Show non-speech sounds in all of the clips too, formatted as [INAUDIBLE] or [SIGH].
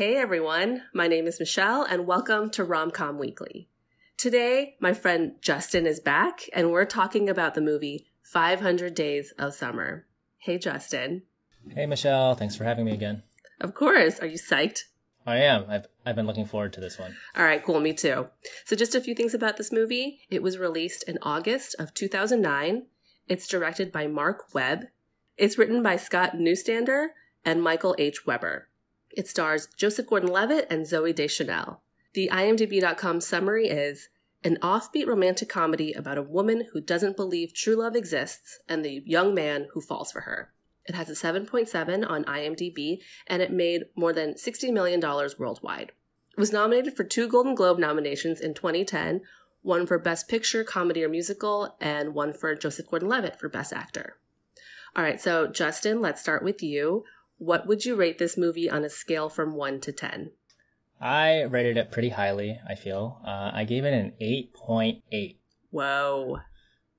Hey everyone, my name is Michelle and welcome to Romcom Weekly. Today, my friend Justin is back and we're talking about the movie 500 Days of Summer. Hey Justin. Hey Michelle, thanks for having me again. Of course, are you psyched? I am. I've, I've been looking forward to this one. All right, cool, me too. So, just a few things about this movie. It was released in August of 2009. It's directed by Marc Webb. It's written by Scott Neustadter and Michael H. Weber. It stars Joseph Gordon Levitt and Zooey Deschanel. The IMDb.com summary is an offbeat romantic comedy about a woman who doesn't believe true love exists and the young man who falls for her. It has a 7.7 on IMDb and it made more than $60 million worldwide. It was nominated for two Golden Globe nominations in 2010 one for Best Picture, Comedy or Musical, and one for Joseph Gordon Levitt for Best Actor. All right, so Justin, let's start with you. What would you rate this movie on a scale from 1 to 10? I rated it pretty highly, I feel. Uh, I gave it an 8.8. Whoa.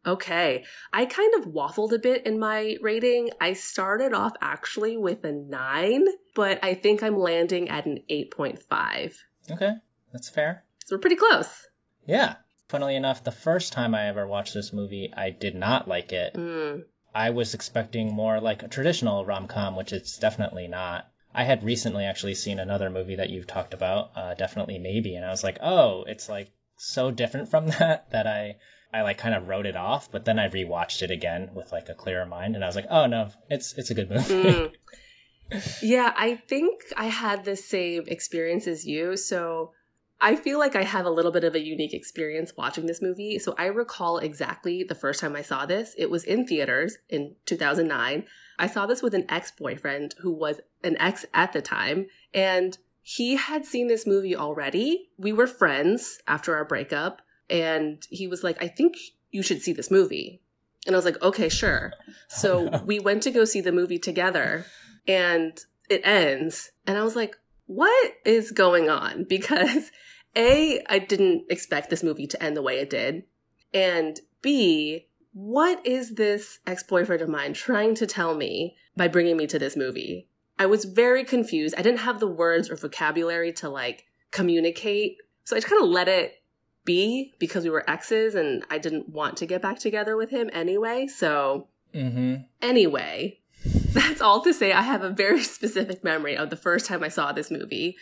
Okay. I kind of waffled a bit in my rating. I started off actually with a 9, but I think I'm landing at an 8.5. Okay, that's fair. So we're pretty close. Yeah. Funnily enough, the first time I ever watched this movie, I did not like it. Mm. I was expecting more like a traditional rom com, which it's definitely not. I had recently actually seen another movie that you've talked about, uh, definitely maybe, and I was like, oh, it's like so different from [LAUGHS] that that I I like kind of wrote it off. But then I rewatched it again with like a clearer mind, and I was like, oh no, it's it's a good movie. Mm. [LAUGHS] yeah, I think I had the same experience as you. So I feel like I have a little bit of a unique experience watching this movie. So I recall exactly the first time I saw this. It was in theaters in 2009. I saw this with an ex boyfriend who was an ex at the time, and he had seen this movie already. We were friends after our breakup, and he was like, I think you should see this movie. And I was like, okay, sure. So [LAUGHS] we went to go see the movie together, and it ends. And I was like, what is going on? [LAUGHS] Because A, I didn't expect this movie to end the way it did. And B, what is this ex boyfriend of mine trying to tell me by bringing me to this movie? I was very confused. I didn't have the words or vocabulary to like communicate. So I just kind of let it be because we were exes and I didn't want to get back together with him anyway. So, mm-hmm. anyway, [LAUGHS] that's all to say I have a very [LAUGHS] specific memory of the first time I saw this movie.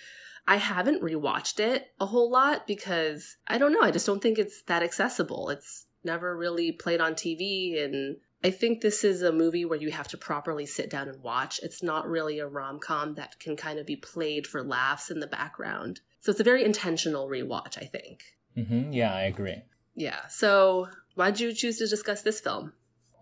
I haven't rewatched it a whole lot because I don't know, I just don't think it's that accessible. It's never really played on TV and I think this is a movie where you have to properly sit down and watch. It's not really a rom com that can kind of be played for laughs in the background. So it's a very intentional rewatch, I think. Mm-hmm. Yeah, I agree. Yeah. So why did you choose to discuss this film?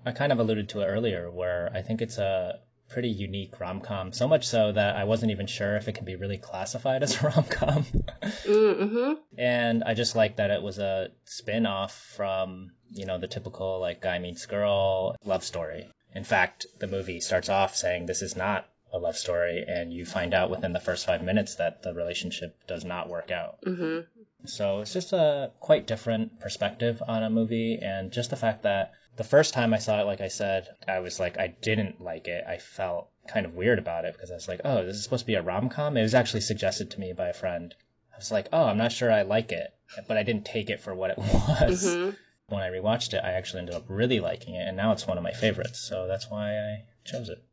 I kind of alluded to it earlier, where I think it's a pretty unique rom com. So much so that I wasn't even sure if it can be really classified [LAUGHS] as a rom com. mm-hmm. And I just like that it was a spin off from, you know, the typical like guy meets girl love story. In fact, the movie starts off saying this is not a love story, and you find out within the first five minutes that the relationship does not work out. Mm-hmm. So it's just a quite different perspective on a movie, and just the fact that the first time I saw it, like I said, I was like, I didn't like it. I felt kind of weird about it because I was like, oh, this is supposed to be a rom com? It was actually suggested to me by a friend. I was like, oh, I'm not sure I like it, but I didn't take it for what it [LAUGHS] was. Mm-hmm. When I rewatched it, I actually ended up really liking it, and now it's one of my favorites. So that's why I chose it.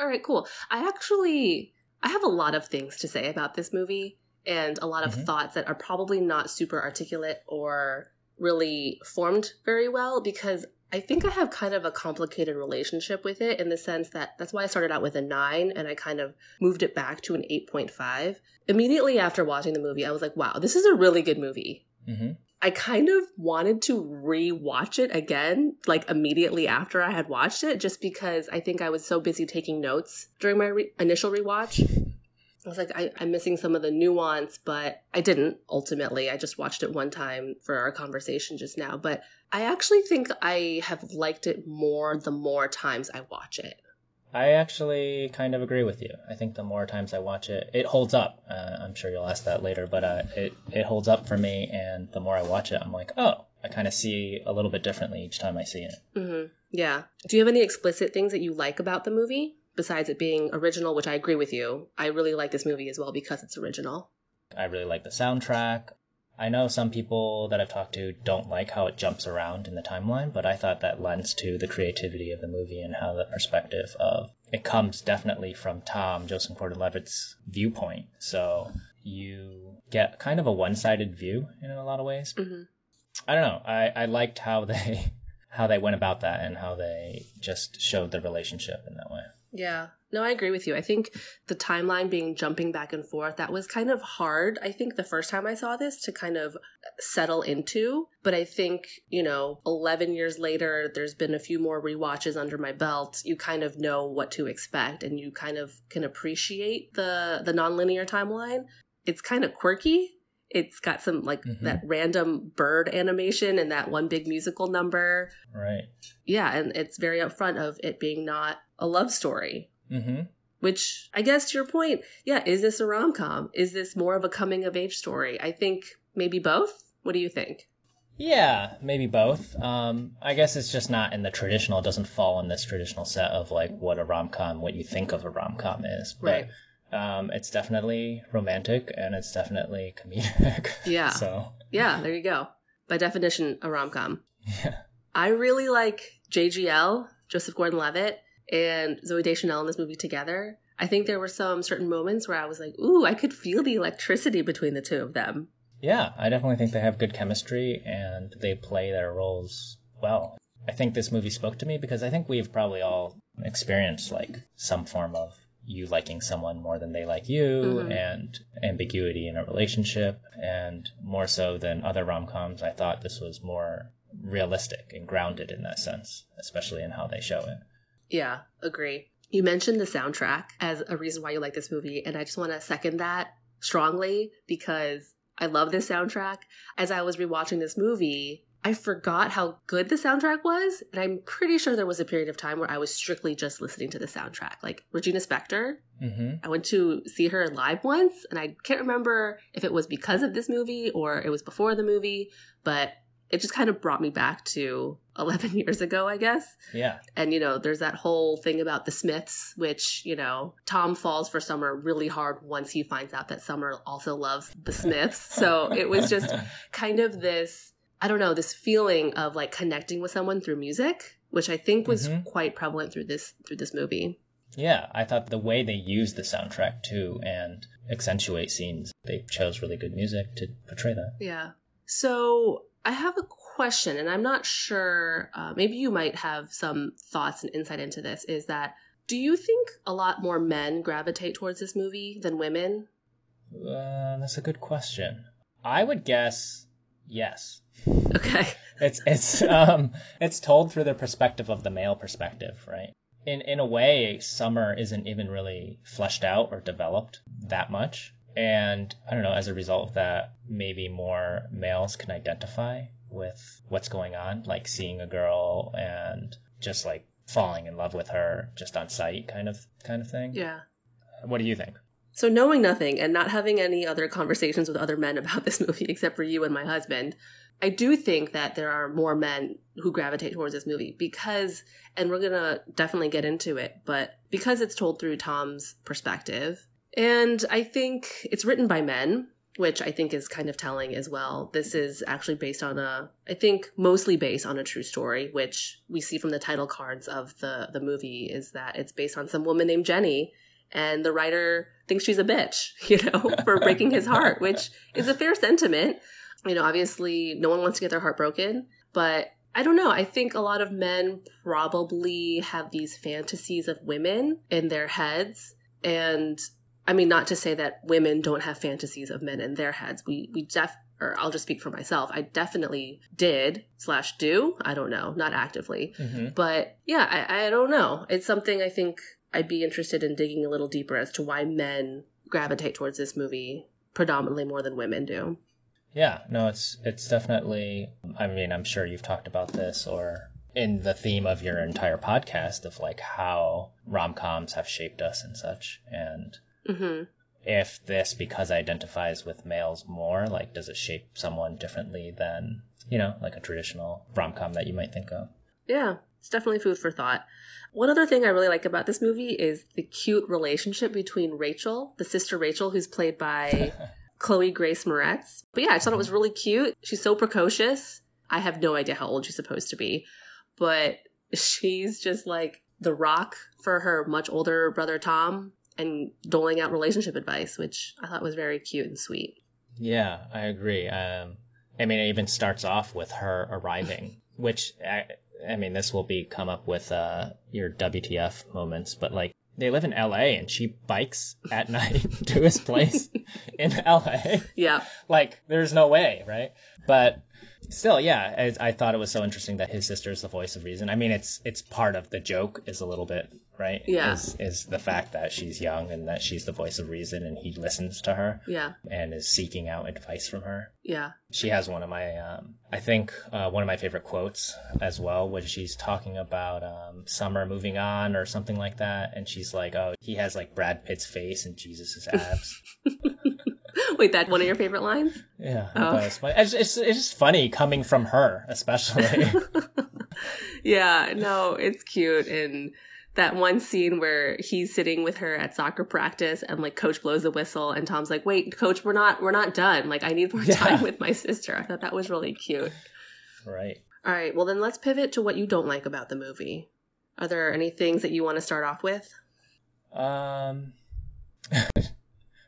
All right, cool. I actually I have a lot of things to say about this movie and a lot of Mhm. thoughts that are probably not super articulate or really formed very well because I think I have kind of a complicated relationship with it in the sense that that's why I started out with a 9 and I kind of moved it back to an 8.5. Immediately after watching the movie, I was like, wow, this is a really good movie. hmm I kind of wanted to re-watch it again, like immediately after I had watched it, just because I think I was so busy taking notes during my re- initial rewatch. I was like, I, I'm missing some of the nuance, but I didn't ultimately. I just watched it one time for our conversation just now. But I actually think I have liked it more the more times I watch it. I actually kind of agree with you. I think the more times I watch it, it holds up. Uh, I'm sure you'll ask that later, but uh, it it holds up for me. And the more I watch it, I'm like, oh, I kind of see a little bit differently each time I see it. hmm Yeah. Do you have any explicit things that you like about the movie? Besides it being original, which I agree with you, I really like this movie as well because it's original. I really like the soundtrack. I know some people that I've talked to don't like how it jumps around in the timeline, but I thought that lends to the creativity of the movie and how the perspective of it comes definitely from Tom, Joseph Gordon Levitt's viewpoint. So you get kind of a one sided view in a lot of ways. hmm I don't know. I, I liked how they [LAUGHS] how they went about that and how they just showed the relationship in that way. Yeah. No, I agree with you. I think the timeline being jumping back and forth, that was kind of hard, I think, the first time I saw this to kind of settle into. But I think, you know, 11 years later, there's been a few more rewatches under my belt. You kind of know what to expect and you kind of can appreciate the, the nonlinear timeline. It's kind of quirky. It's got some like Mhm. that random bird animation and that one big musical number. Right. Yeah. And it's very upfront of it being not a love story. Mm-hmm. Which I guess to your point, yeah, is this a rom com? Is this more of a coming of age story? I think maybe both. What do you think? Yeah, maybe both. Um, I guess it's just not in the traditional. It doesn't fall in this traditional set of like what a rom com, what you think of a rom com is. Right. But um, it's definitely romantic and it's definitely comedic. Yeah. [LAUGHS] so Yeah, there you go. By definition, a rom com. [LAUGHS] yeah. I really like JGL, Joseph Gordon Levitt, and Zooey Deschanel in this movie together. I think there were some certain moments where I was like, ooh, I could feel the electricity between the two of them. Yeah, I definitely think they have good chemistry and they play their roles well. I think this movie spoke to me because I think we've probably all experienced like some form of you liking someone more than they like you Mhm. and ambiguity in a relationship and more so than other rom-coms I thought this was more realistic and grounded in that sense, especially in how they show it. Yeah, agree. You mentioned the soundtrack as a reason why you like this movie, and I just want to second that strongly because I love this soundtrack. As I was rewatching this movie, I forgot how good the soundtrack was, and I'm pretty sure there was a period of time where I was strictly just listening to the soundtrack. Like Regina Spektor, Mhm. I went to see her live once, and I can't remember if it was because of this movie or it was before the movie, but it just kind of brought me back to [LAUGHS] 11 years ago, I guess. Yeah. And, you know, there's that whole thing about the Smiths, which, you know, Tom falls for Summer really hard once he finds out that Summer also loves the Smiths. So it was just [LAUGHS] kind of this, I don't know, this feeling of like connecting with someone through music, which I think was Mhm. quite prevalent through this through this movie. Yeah, I thought the way they used the soundtrack too and accentuate scenes, they chose really good music to portray that. Yeah. So I have a question, and I'm not sure. Uh, maybe you might have some thoughts and insight into this. Is that do you think a lot more men gravitate towards this movie than women? Uh, that's a good question. I would guess yes. Okay. [LAUGHS] It's it's um it's told through the perspective of the male perspective, right? In in a way, Summer isn't even really fleshed out or developed that much, and I don't know. As a result of that, maybe more males can identify with what's going on, like seeing a girl and just like falling in love with her just on sight, kind of kind of thing. Yeah. What do you think? So knowing nothing and not having any other conversations with other men [LAUGHS] about this movie except for you and my husband, I do think that there are more men who gravitate towards this movie because and we're going to definitely get into it, but because it's told through Tom's perspective and I think it's written by men, which I think is kind of telling as well. This is actually based on a I think mostly based on a true story, which we see from the title cards of the the movie is that it's based on some woman named Jenny and the writer thinks she's a bitch, [LAUGHS] you know, for breaking his heart, which is a fair sentiment. You know, obviously, no one wants to get their heart broken, but I don't know. I think a lot of men probably have these fantasies of women in their heads. And I mean, not to say that women don't have fantasies of men in their heads. We, we def, or I'll just speak for myself. I definitely did slash do. I don't know, not actively. Mm-hmm. But yeah, I, I don't know. It's something I think I'd be interested in digging a little deeper as to why men gravitate towards this movie predominantly more than women do. Yeah, no, it's it's definitely. I mean, I'm sure you've talked about this or in the theme of your entire podcast of like how rom coms have shaped us and such, and hmm if this because identifies with males more, like does it shape someone differently than you know like a traditional rom com that you might think of? Yeah. it's definitely food for thought. One other thing I really like about this movie is the cute relationship between Rachel, the sister Rachel, who's played by [LAUGHS] Chloe Grace Moretz. But yeah, I thought it was really cute. She's so precocious. I have no idea how old she's supposed to be, but [LAUGHS] she's just like the rock for her much older brother Tom and doling out relationship advice, which I thought was very cute and sweet. Yeah, I agree. Um, I mean, it even starts off with her arriving, [LAUGHS] which I, I mean, this will be come up with uh, your WTF moments, but like they live in LA and she bikes at [LAUGHS] night to his place [LAUGHS] in LA. Yeah. Like, there's no way, right? But still, yeah, I, I, thought it was so interesting that his sister is the voice of reason. I mean, it's it's part of the joke is a little bit right. Yeah, is, is the fact that she's young and that she's the voice of reason, and he listens to her. Yeah, and is seeking out advice from her. Yeah, she has one of my, um, I think uh, one of my favorite quotes as well, when she's talking about um, Summer moving on or something like that, and she's like, "Oh, he has like Brad Pitt's face and Jesus's abs." [LAUGHS] [LAUGHS] Wait, that one of your favorite lines? Yeah, oh. it's, it's, it's, it's just funny coming from her, especially. [LAUGHS] yeah, no, it's cute. And that one scene where he's sitting with her at soccer practice and like coach blows a whistle and Tom's like, wait, coach, we're not, we're not done. Like I need more time with my sister. I thought that was really cute. Right. All right. Well, then let's pivot to what you don't like about the movie. Are there any things that you want to start off with? Um, [LAUGHS]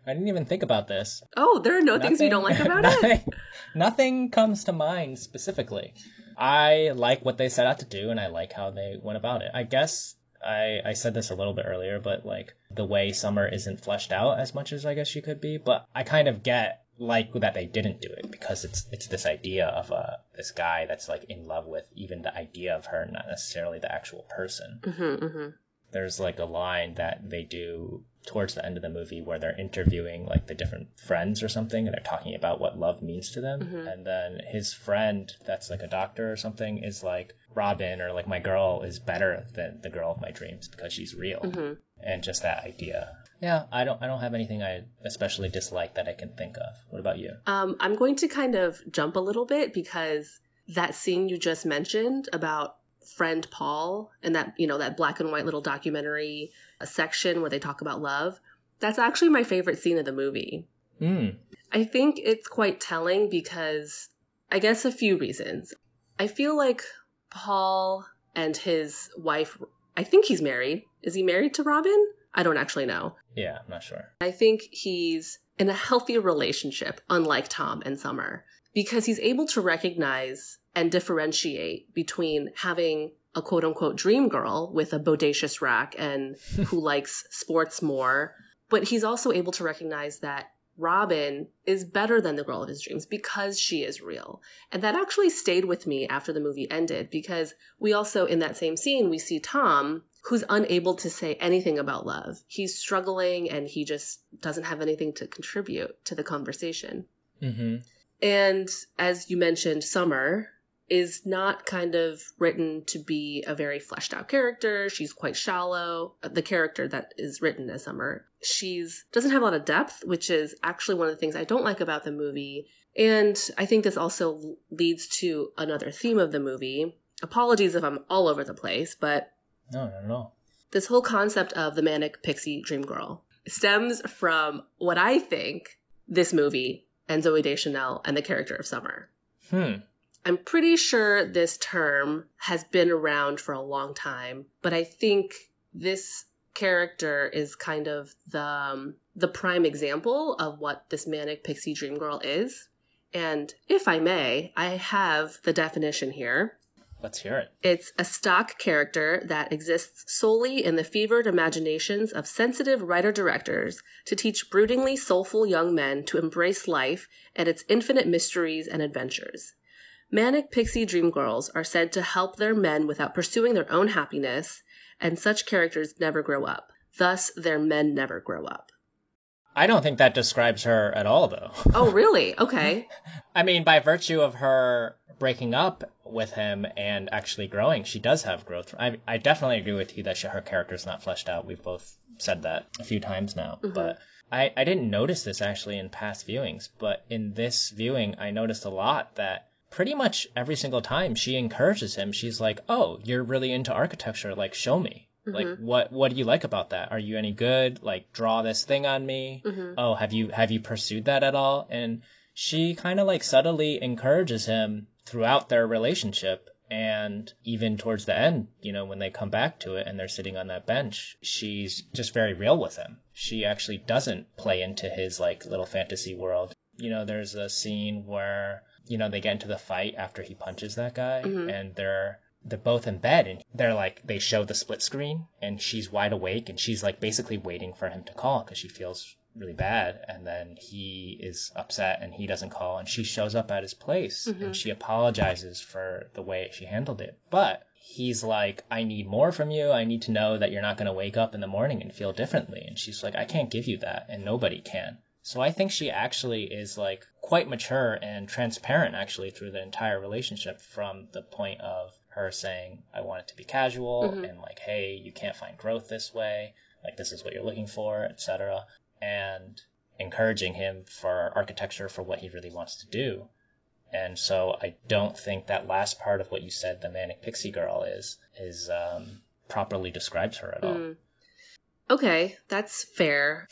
I didn't even think about this. Oh, there are no nothing, things you don't like [LAUGHS] about nothing, it? Nothing comes to mind specifically. I like what they set out to do and I like how they went about it. I guess I, I said this a little bit earlier, but like the way Summer isn't fleshed out as much as I guess she could be, but I kind of get like that they didn't do it because it's it's this idea of uh this guy that's like in love with even the idea of her, not necessarily the actual person. Mm-hmm, mm-hmm there's like a line that they do towards the end of the movie where they're interviewing like the different friends or something and they're talking about what love means to them. Mm-hmm. and then his friend that's like a doctor or something is like robin or like my girl is better than the girl of my dreams because she's real. Mm-hmm. and just that idea. Yeah i don't i don't have anything i especially dislike that i can think of. What about you? Um i'm going to kind of jump a little bit because that scene you just mentioned about friend Paul and that, you know, that black and white little documentary section where they talk about love. That's actually my favorite scene of the movie. Mm. I think it's quite telling because I guess a few reasons. I feel like Paul and his wife, I think he's married. Is he married to Robin? I don't actually know. Yeah, I'm not sure. I think he's in a healthy relationship, unlike Tom and Summer, because he's able to recognize and differentiate between having a quote unquote dream girl with a bodacious rack and [LAUGHS] who likes sports more. But he's also able to recognize that Robin is better than the girl of his dreams because she is real. And that actually stayed with me after the movie ended because we also, in that same scene, we see Tom who's unable to say anything about love. He's struggling and he just doesn't have anything to contribute to the conversation. Mm-hmm. And as you mentioned, Summer, is not kind of written to be a very fleshed out character. She's quite shallow. The character that is written as Summer, she's doesn't have a lot of depth, which is actually one of the things I don't like about the movie. And I think this also leads to another theme of the movie. Apologies if I'm all over the place, but no, no, no. This whole concept of the manic pixie dream girl stems from what I think this movie and Zooey Deschanel and the character of Summer. Hmm. I'm pretty sure this term has been around for a long time, but I think this character is kind of the um, the prime example of what this manic pixie dream girl is. And if I may, I have the definition here. Let's hear it. It's a stock character that exists solely in the fevered imaginations of sensitive writer directors to teach broodingly soulful young men to embrace life and its infinite mysteries and adventures. Manic pixie dream girls are said to help their men without pursuing their own happiness, and such characters never grow up. Thus, their men never grow up. I don't think that describes her at all, though. [LAUGHS] Oh, really? Okay. I mean, by virtue of her breaking up with him and actually growing, she does have growth. I, I definitely agree with you that she, her character's not fleshed out. We've both said that a few times now. Mm-hmm. But I, I didn't notice this actually in past viewings, but in this viewing, I noticed a lot that pretty much every single time she encourages him. She's like, "Oh, you're really into architecture. Like, show me. Mm-hmm. Like, what what do you like about that? Are you any good? Like, draw this thing on me. Mm-hmm. Oh, have you have you pursued that at all?" And she kind of like subtly encourages him throughout their relationship and even towards the end, you know, when they come back to it and they're sitting on that bench, she's just very real with him. She actually doesn't play into his like little fantasy world. You know, there's a scene where, you know, they get into the fight after he punches that guy mm-hmm. and they're they're both in bed and they're like they show the split screen and she's wide awake and she's like basically waiting for him to call because she feels really bad and then he is upset and he doesn't call and she shows up at his place mm-hmm. and she apologizes for the way she handled it but he's like i need more from you i need to know that you're not going to wake up in the morning and feel differently and she's like i can't give you that and nobody can so i think she actually is like quite mature and transparent actually through the entire relationship from the point of her saying i want it to be casual mm-hmm. and like hey you can't find growth this way like this is what you're looking for etc and encouraging him for architecture for what he really wants to do. And so I don't think that last part of what you said, the manic pixie girl, is is um, properly describes her at all. Mm. Okay, that's fair.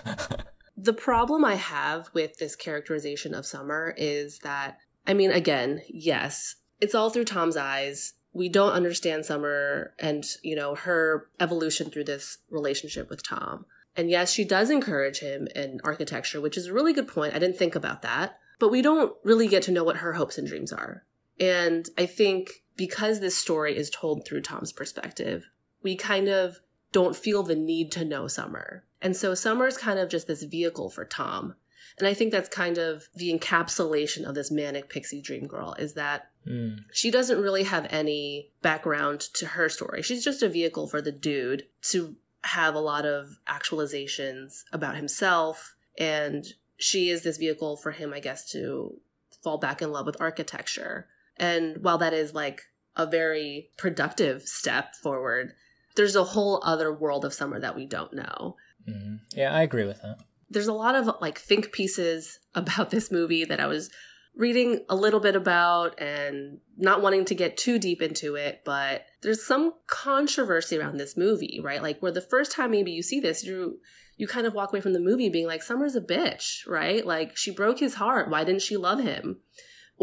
[LAUGHS] the problem I have with this characterization of Summer is that, I mean, again, yes, it's all through Tom's eyes. We don't understand Summer and, you know, her evolution through this relationship with Tom. And yes, she does encourage him in architecture, which is a really good point. I didn't think about that. But we don't really get to know what her hopes and dreams are. And I think because this story is told through Tom's perspective, we kind of don't feel the need to know Summer. And so Summer is kind of just this vehicle for Tom. And I think that's kind of the encapsulation of this manic pixie dream girl is that mm. she doesn't really have any background to her story. She's just a vehicle for the dude to have a lot of actualizations about himself and she is this vehicle for him i guess to fall back in love with architecture and while that is like a very productive step forward there's a whole other world of summer that we don't know mm-hmm. yeah i agree with that there's a lot of like think pieces [LAUGHS] about this movie that i was reading a little bit about and not wanting to get too deep into it, but there's some controversy around this movie, right? Like where the first time maybe you see this, you you kind of walk away from the movie being like, Summer's a bitch, right? Like she broke his heart. Why didn't she love him?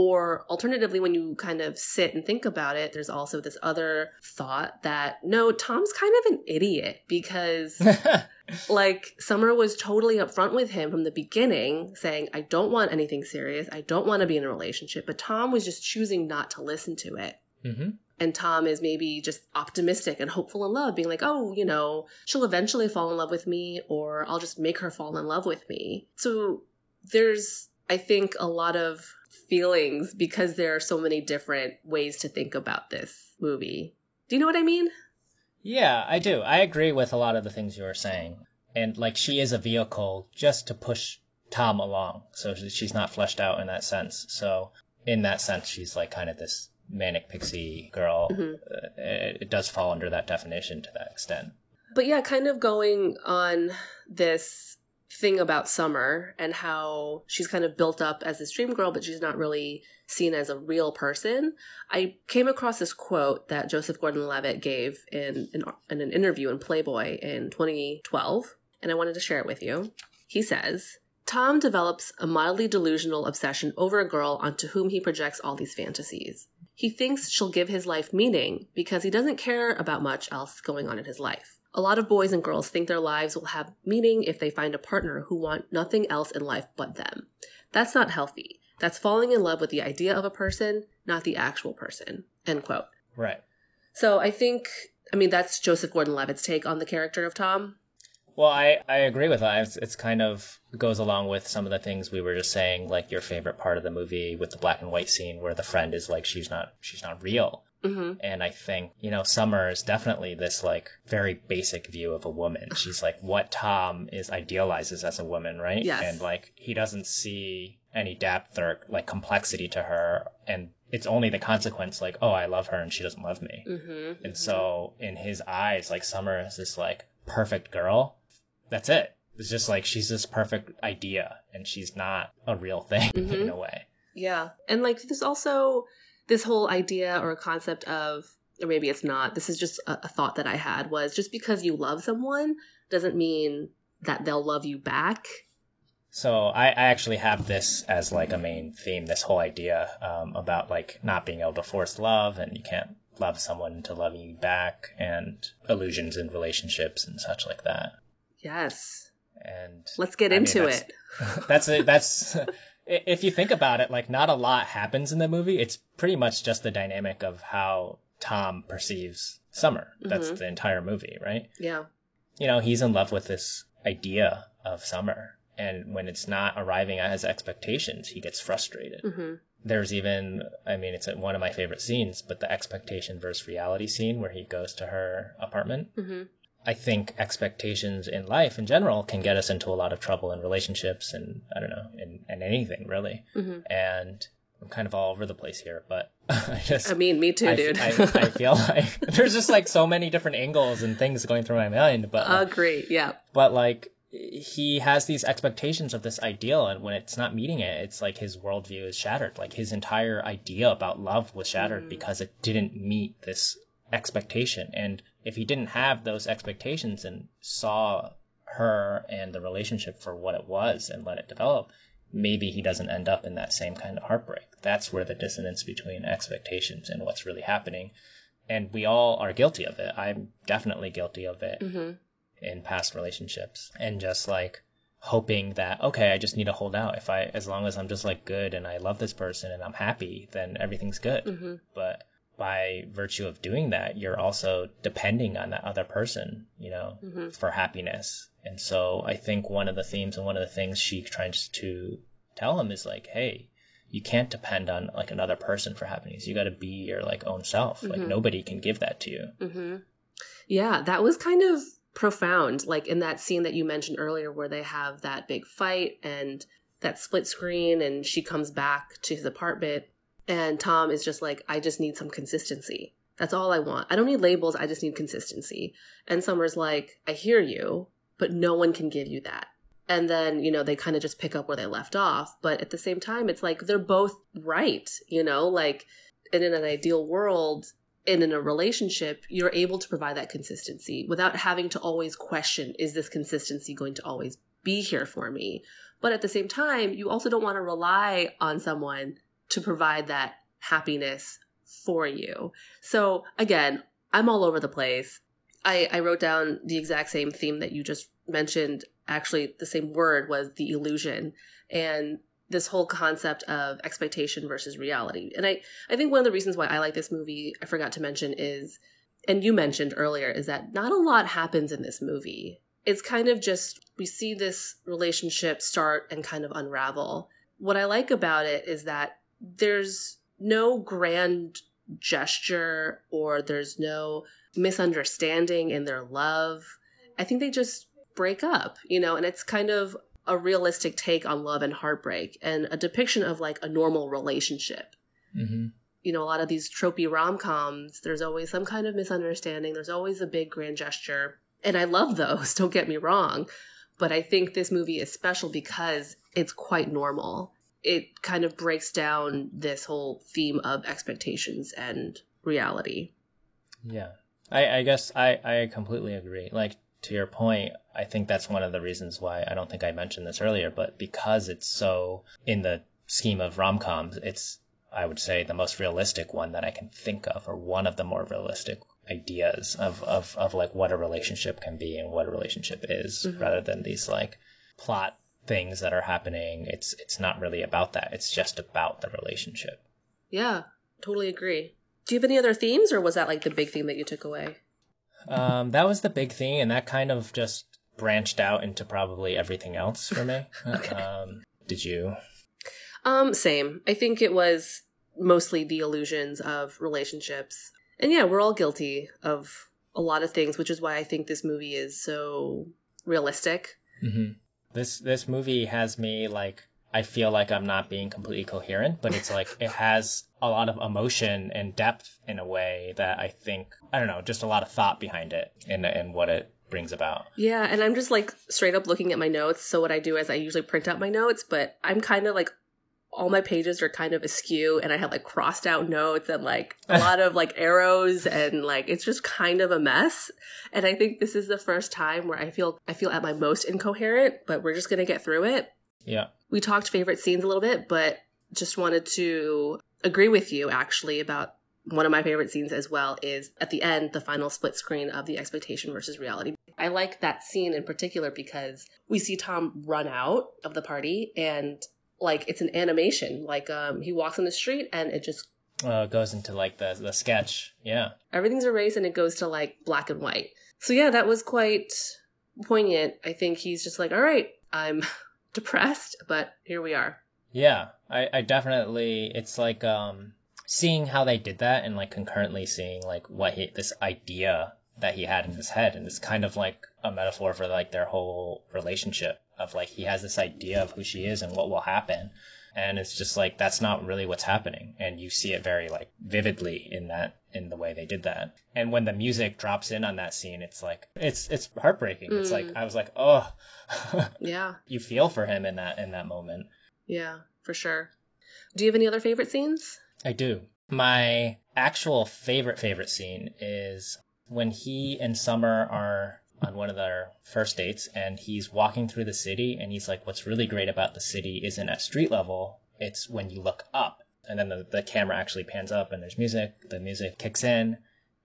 Or alternatively, when you kind of sit and think about it, there's also this other thought that no, Tom's kind of an idiot because [LAUGHS] like Summer was totally upfront with him from the beginning, saying, I don't want anything serious. I don't want to be in a relationship. But Tom was just choosing not to listen to it. Mm-hmm. And Tom is maybe just optimistic and hopeful in love, being like, oh, you know, she'll eventually fall in love with me, or I'll just make her fall in love with me. So there's, I think, a lot of feelings because there are so many different ways to think about this movie. Do you know what I mean? Yeah, I do. I agree with a lot of the things you were saying. And like she is a vehicle just to push Tom along. So she's not fleshed out in that sense. So in that sense, she's like kind of this manic pixie girl. Mm-hmm. Uh, it, it does fall under that definition to that extent. But yeah, kind of going on this thing about Summer and how she's kind of built up as this dream girl, but she's not really seen as a real person. I came across this quote that Joseph Gordon Levitt gave in, in, in an interview in Playboy in 2012, and I wanted to share it with you. He says, Tom develops a mildly delusional obsession over a girl onto whom he projects all these fantasies. He thinks she'll give his life meaning because he doesn't care about much else going on in his life. A lot of boys and girls think their lives will have meaning if they find a partner who want nothing else in life but them. That's not healthy. That's falling in love with the idea of a person, not the actual person. End quote. Right. So I think, I mean, that's Joseph Gordon Levitt's take on the character of Tom. Well, I, I agree with that. It's, it's kind of goes along with some of the things we were just saying, like your favorite part of the movie with the black and white scene where the friend is like, she's not, she's not real. Mm-hmm. And I think, you know, Summer is definitely this like very basic view of a woman. [LAUGHS] She's like what Tom is idealizes as a woman, right? Yes. And like he doesn't see any depth or like complexity to her. And it's only the consequence like, oh, I love her and she doesn't love me. Mm-hmm. And so in his eyes, like Summer is this like perfect girl. That's it. It's just like she's this perfect idea and she's not a real thing [LAUGHS] mm-hmm. in a way. Yeah. And like this also this whole idea or a concept of or maybe it's not. This is just a, a thought that I had was just because you love someone doesn't mean that they'll love you back. So I, I actually have this as like a main theme, this whole idea um, about like not being able to force love and you can't love someone to love you back and illusions in relationships and such like that. Yes. And let's get I mean, into that's- it. [LAUGHS] that's it. That's [LAUGHS] if you think about it, like not a lot happens in the movie. It's pretty much just the dynamic of how Tom perceives Summer. That's Mhm. the entire movie, right? Yeah. You know, he's in love with this idea of Summer, and when it's not arriving at his expectations, he gets frustrated. hmm There's even, I mean, it's one of my favorite scenes, but the expectation versus reality scene where he goes to her apartment. hmm I think expectations in life in general can get us into a lot of trouble in relationships and I don't know, in, in anything really. hmm And I'm kind of all over the place here, but [LAUGHS] I just I mean, me too, I, dude. I, I feel [LAUGHS] like [LAUGHS] there's just like so many different angles and things going through my mind, but Agree. Yeah. but like he has these expectations of this ideal and when it's not meeting it it's like his worldview is shattered like his entire idea about love was shattered Mm. because it didn't meet this expectation and if he didn't have those expectations and saw her and the relationship for what it was and let it develop maybe he doesn't end up in that same kind of heartbreak. That's where the dissonance between expectations and what's really happening. And we all are guilty of it. I'm definitely guilty of it hmm in past relationships. And just like hoping that okay i just need to hold out. If i as long as i'm just like good and i love this person and i'm happy then everything's good. Hmm but by virtue of doing that you're also depending on that other person you know hmm for happiness. And so i think one of the themes and one of the things she tries to tell him is like hey you can't depend on like another person for happiness. You got to be your like own self. Like Mhm. nobody can give that to you. Hmm Yeah, that was kind of profound. Like in that scene that you mentioned earlier, where they have that big fight and that split screen, and she comes back to his apartment, and Tom is just like, I just need some consistency. That's all I want. I don't need labels. I just need consistency. And Summer's like, I hear you, but no one can give you that. And then, you know, they kind of just pick up where they left off. But at the same time, it's like they're both right, you know, like, and in an ideal world, and in a relationship, you're able to provide that consistency without having to always question, is this consistency going to always be here for me? But at the same time, you also don't want to rely on someone to provide that happiness for you. So again, I'm all over the place. I, I wrote down the exact same theme that you just mentioned. Actually, the same word was the illusion. And this whole concept of expectation versus reality. And I, I think one of the reasons why I like this movie, I forgot to mention, is, and you mentioned earlier, is that not a lot happens in this movie. It's kind of just, we see this relationship start and kind of unravel. What I like about it is that there's no grand gesture or there's no misunderstanding in their love. I think they just break up, you know, and it's kind of a realistic take on love and heartbreak and a depiction of like a normal relationship. mm-hmm. You know, a lot of these tropey rom coms, there's always some kind of misunderstanding, there's always a big grand gesture. And I love those, [LAUGHS] don't get me wrong. But I think this movie is special because it's quite normal. It kind of breaks down this whole theme of expectations and reality. Yeah, I, I guess I, I completely agree. Like to your point, I think that's one of the reasons why I don't think I mentioned this earlier, but because it's so in the scheme of rom coms, it's I would say the most realistic one that I can think of, or one of the more realistic ideas of, of, of like what a relationship can be and what a relationship is, Mhm. rather than these like plot things that are happening. It's it's not really about that. It's just about the relationship. Yeah, totally agree. Do you have any other themes, or was that like the big theme that you took away? Um, that was the big thing, and that kind of just branched out into probably everything else for me. [LAUGHS] Okay. Um, did you? Um, same. I think it was mostly the illusions of relationships. And yeah, we're all guilty of a lot of things, which is why I think this movie is so realistic. hmm This this movie has me like I feel like I'm not being completely coherent, but it's like it has a lot of emotion and depth in a way that I think I don't know, just a lot of thought behind it and and what it brings about. Yeah, and I'm just like straight up looking at my notes. So what I do is I usually print out my notes, but I'm kind of like all my pages are kind of askew and I have like crossed out notes and like a lot of like arrows and like it's just kind of a mess. And I think this is the first time where I feel I feel at my most incoherent, but we're just going to get through it. Yeah. We talked favorite scenes a little bit, but just wanted to agree with you actually about one of my favorite scenes as well is at the end, the final split screen of the expectation versus reality. I like that scene in particular because we see Tom run out of the party and like it's an animation. Like um he walks on the street and it just uh, goes into like the the sketch. Yeah. Everything's erased and it goes to like black and white. So yeah, that was quite poignant. I think he's just like, all right, I'm [LAUGHS] depressed, but here we are. Yeah, I, I definitely. It's like um seeing how they did that and like concurrently seeing like what he this idea that he had in his head and it's kind of like a metaphor for like their whole relationship of like he has this idea of who she is and what will happen. And it's just like that's not really what's happening. And you see it very like vividly in that in the way they did that. And when the music drops in on that scene it's like it's it's heartbreaking. Mm. it's like mm. i was like oh. [LAUGHS] Yeah. You feel for him in that in that moment. Yeah for sure. Do you have any other favorite scenes? I do. My actual favorite favorite scene is when he and Summer are on one of their first dates and he's walking through the city and he's like what's really great about the city isn't at street level it's when you look up and then the, the camera actually pans up and there's music the music kicks in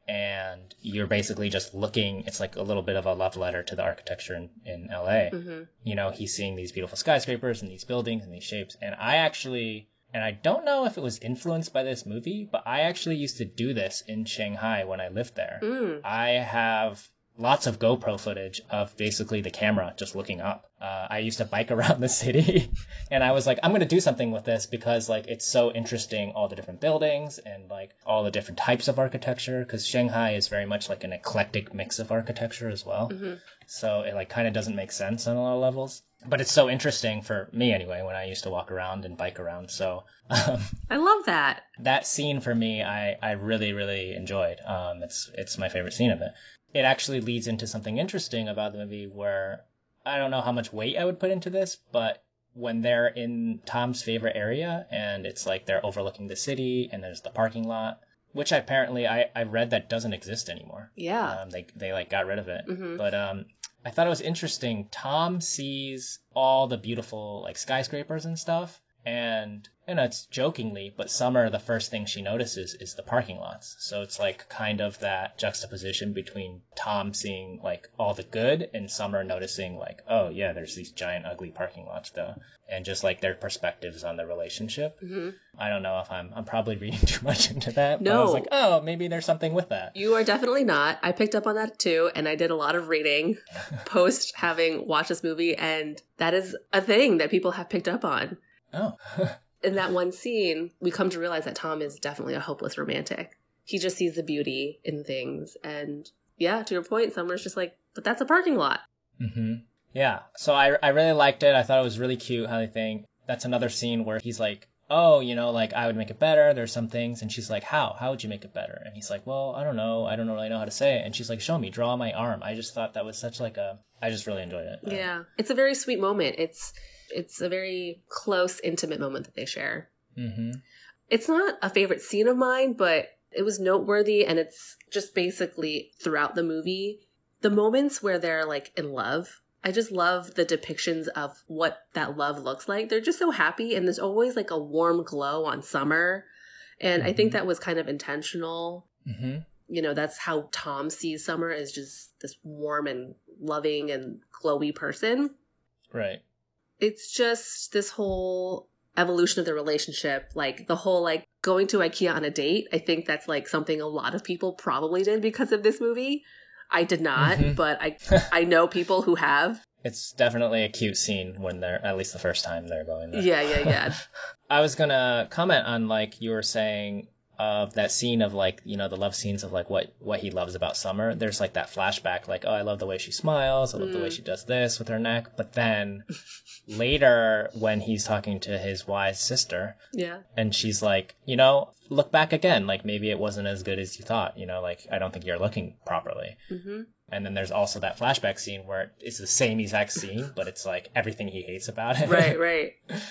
and you're basically just looking it's like a little bit of a love letter to the architecture in, in la mm-hmm. you know he's seeing these beautiful skyscrapers and these buildings and these shapes and i actually and I don't know if it was influenced by this movie, but I actually used to do this in Shanghai when I lived there. Mm. I have lots of GoPro footage of basically the camera just looking up. Uh, I used to bike [LAUGHS] around the city and I was like, I'm going to do something with this because like it's so interesting, all the different buildings and like all the different types of architecture because Shanghai is very much like an eclectic mix of architecture as well. Mm-hmm. So it like kind of doesn't make sense on a lot of levels but it's so interesting for me anyway when I used to walk around and bike around. So um, I love that. That scene for me, I, I really really enjoyed. Um, it's it's my favorite scene of it. It actually leads into something interesting about the movie where I don't know how much weight I would put into this, but when they're in Tom's favorite area and it's like they're overlooking the city and there's the parking lot which apparently I, I read that doesn't exist anymore. Yeah. Um, they they like got rid of it. Mm-hmm. But um, I thought it was interesting. Tom sees all the beautiful like skyscrapers and stuff, and you know it's jokingly, but Summer the first thing she notices is the parking lots. So it's like kind of that juxtaposition between Tom seeing like all the good and Summer noticing like, oh yeah, there's these giant ugly parking lots though, and just like their perspectives on the relationship. Mm-hmm. I don't know if I'm I'm probably [LAUGHS] reading too much into that. No, I was like, oh, maybe there's something with that. You are definitely not. I picked up on that too, and I did a lot of reading [LAUGHS] post having watched this movie, and that is a thing that people have picked up on. Oh. [LAUGHS] in that one scene, we come to realize that Tom is definitely a hopeless romantic. He just sees the beauty in things. And yeah, to your point, Summer's just like, but that's a parking lot. Mm-hmm. Yeah. So I, I really liked it. I thought it was really cute how they think. That's another scene where he's like, oh, you know, like I would make it better. There's some things. And she's like, how? How would you make it better? And he's like, well, I don't know. I don't really know how to say it. And she's like, show me, draw my arm. I just thought that was such like a, I just really enjoyed it. Yeah. It's a very sweet moment. It's, it's a very close, intimate moment that they share. Mm-hmm. It's not a favorite scene of mine, but it was noteworthy, and it's just basically throughout the movie the moments where they're like in love. I just love the depictions of what that love looks like. They're just so happy, and there's always like a warm glow on summer. And mm-hmm. I think mm-hmm. that was kind of intentional. Mm-hmm. You know, that's how Tom sees Summer as just this warm and loving and glowy person. Right it's just this whole evolution of the relationship like the whole like going to ikea on a date. I think that's like something a lot of people probably did because of this movie. I did not mm-hmm. but i [LAUGHS] i know people who have. It's definitely a cute scene when they're at least the first time they're going there. Yeah yeah yeah. [LAUGHS] I was gonna comment on like you were saying of that scene of like you know the love scenes of like what what he loves about summer there's like that flashback like oh i love the way she smiles i love mm. the way mm. she does this with her neck but then [LAUGHS] later when he's talking to his wise sister yeah and she's like you know look back again like maybe it wasn't as good as you thought you know like i don't think you're looking properly essentially. hmm And then there's also that flashback scene where it's the same exact scene, but it's like everything he hates about it. Right, right. [LAUGHS]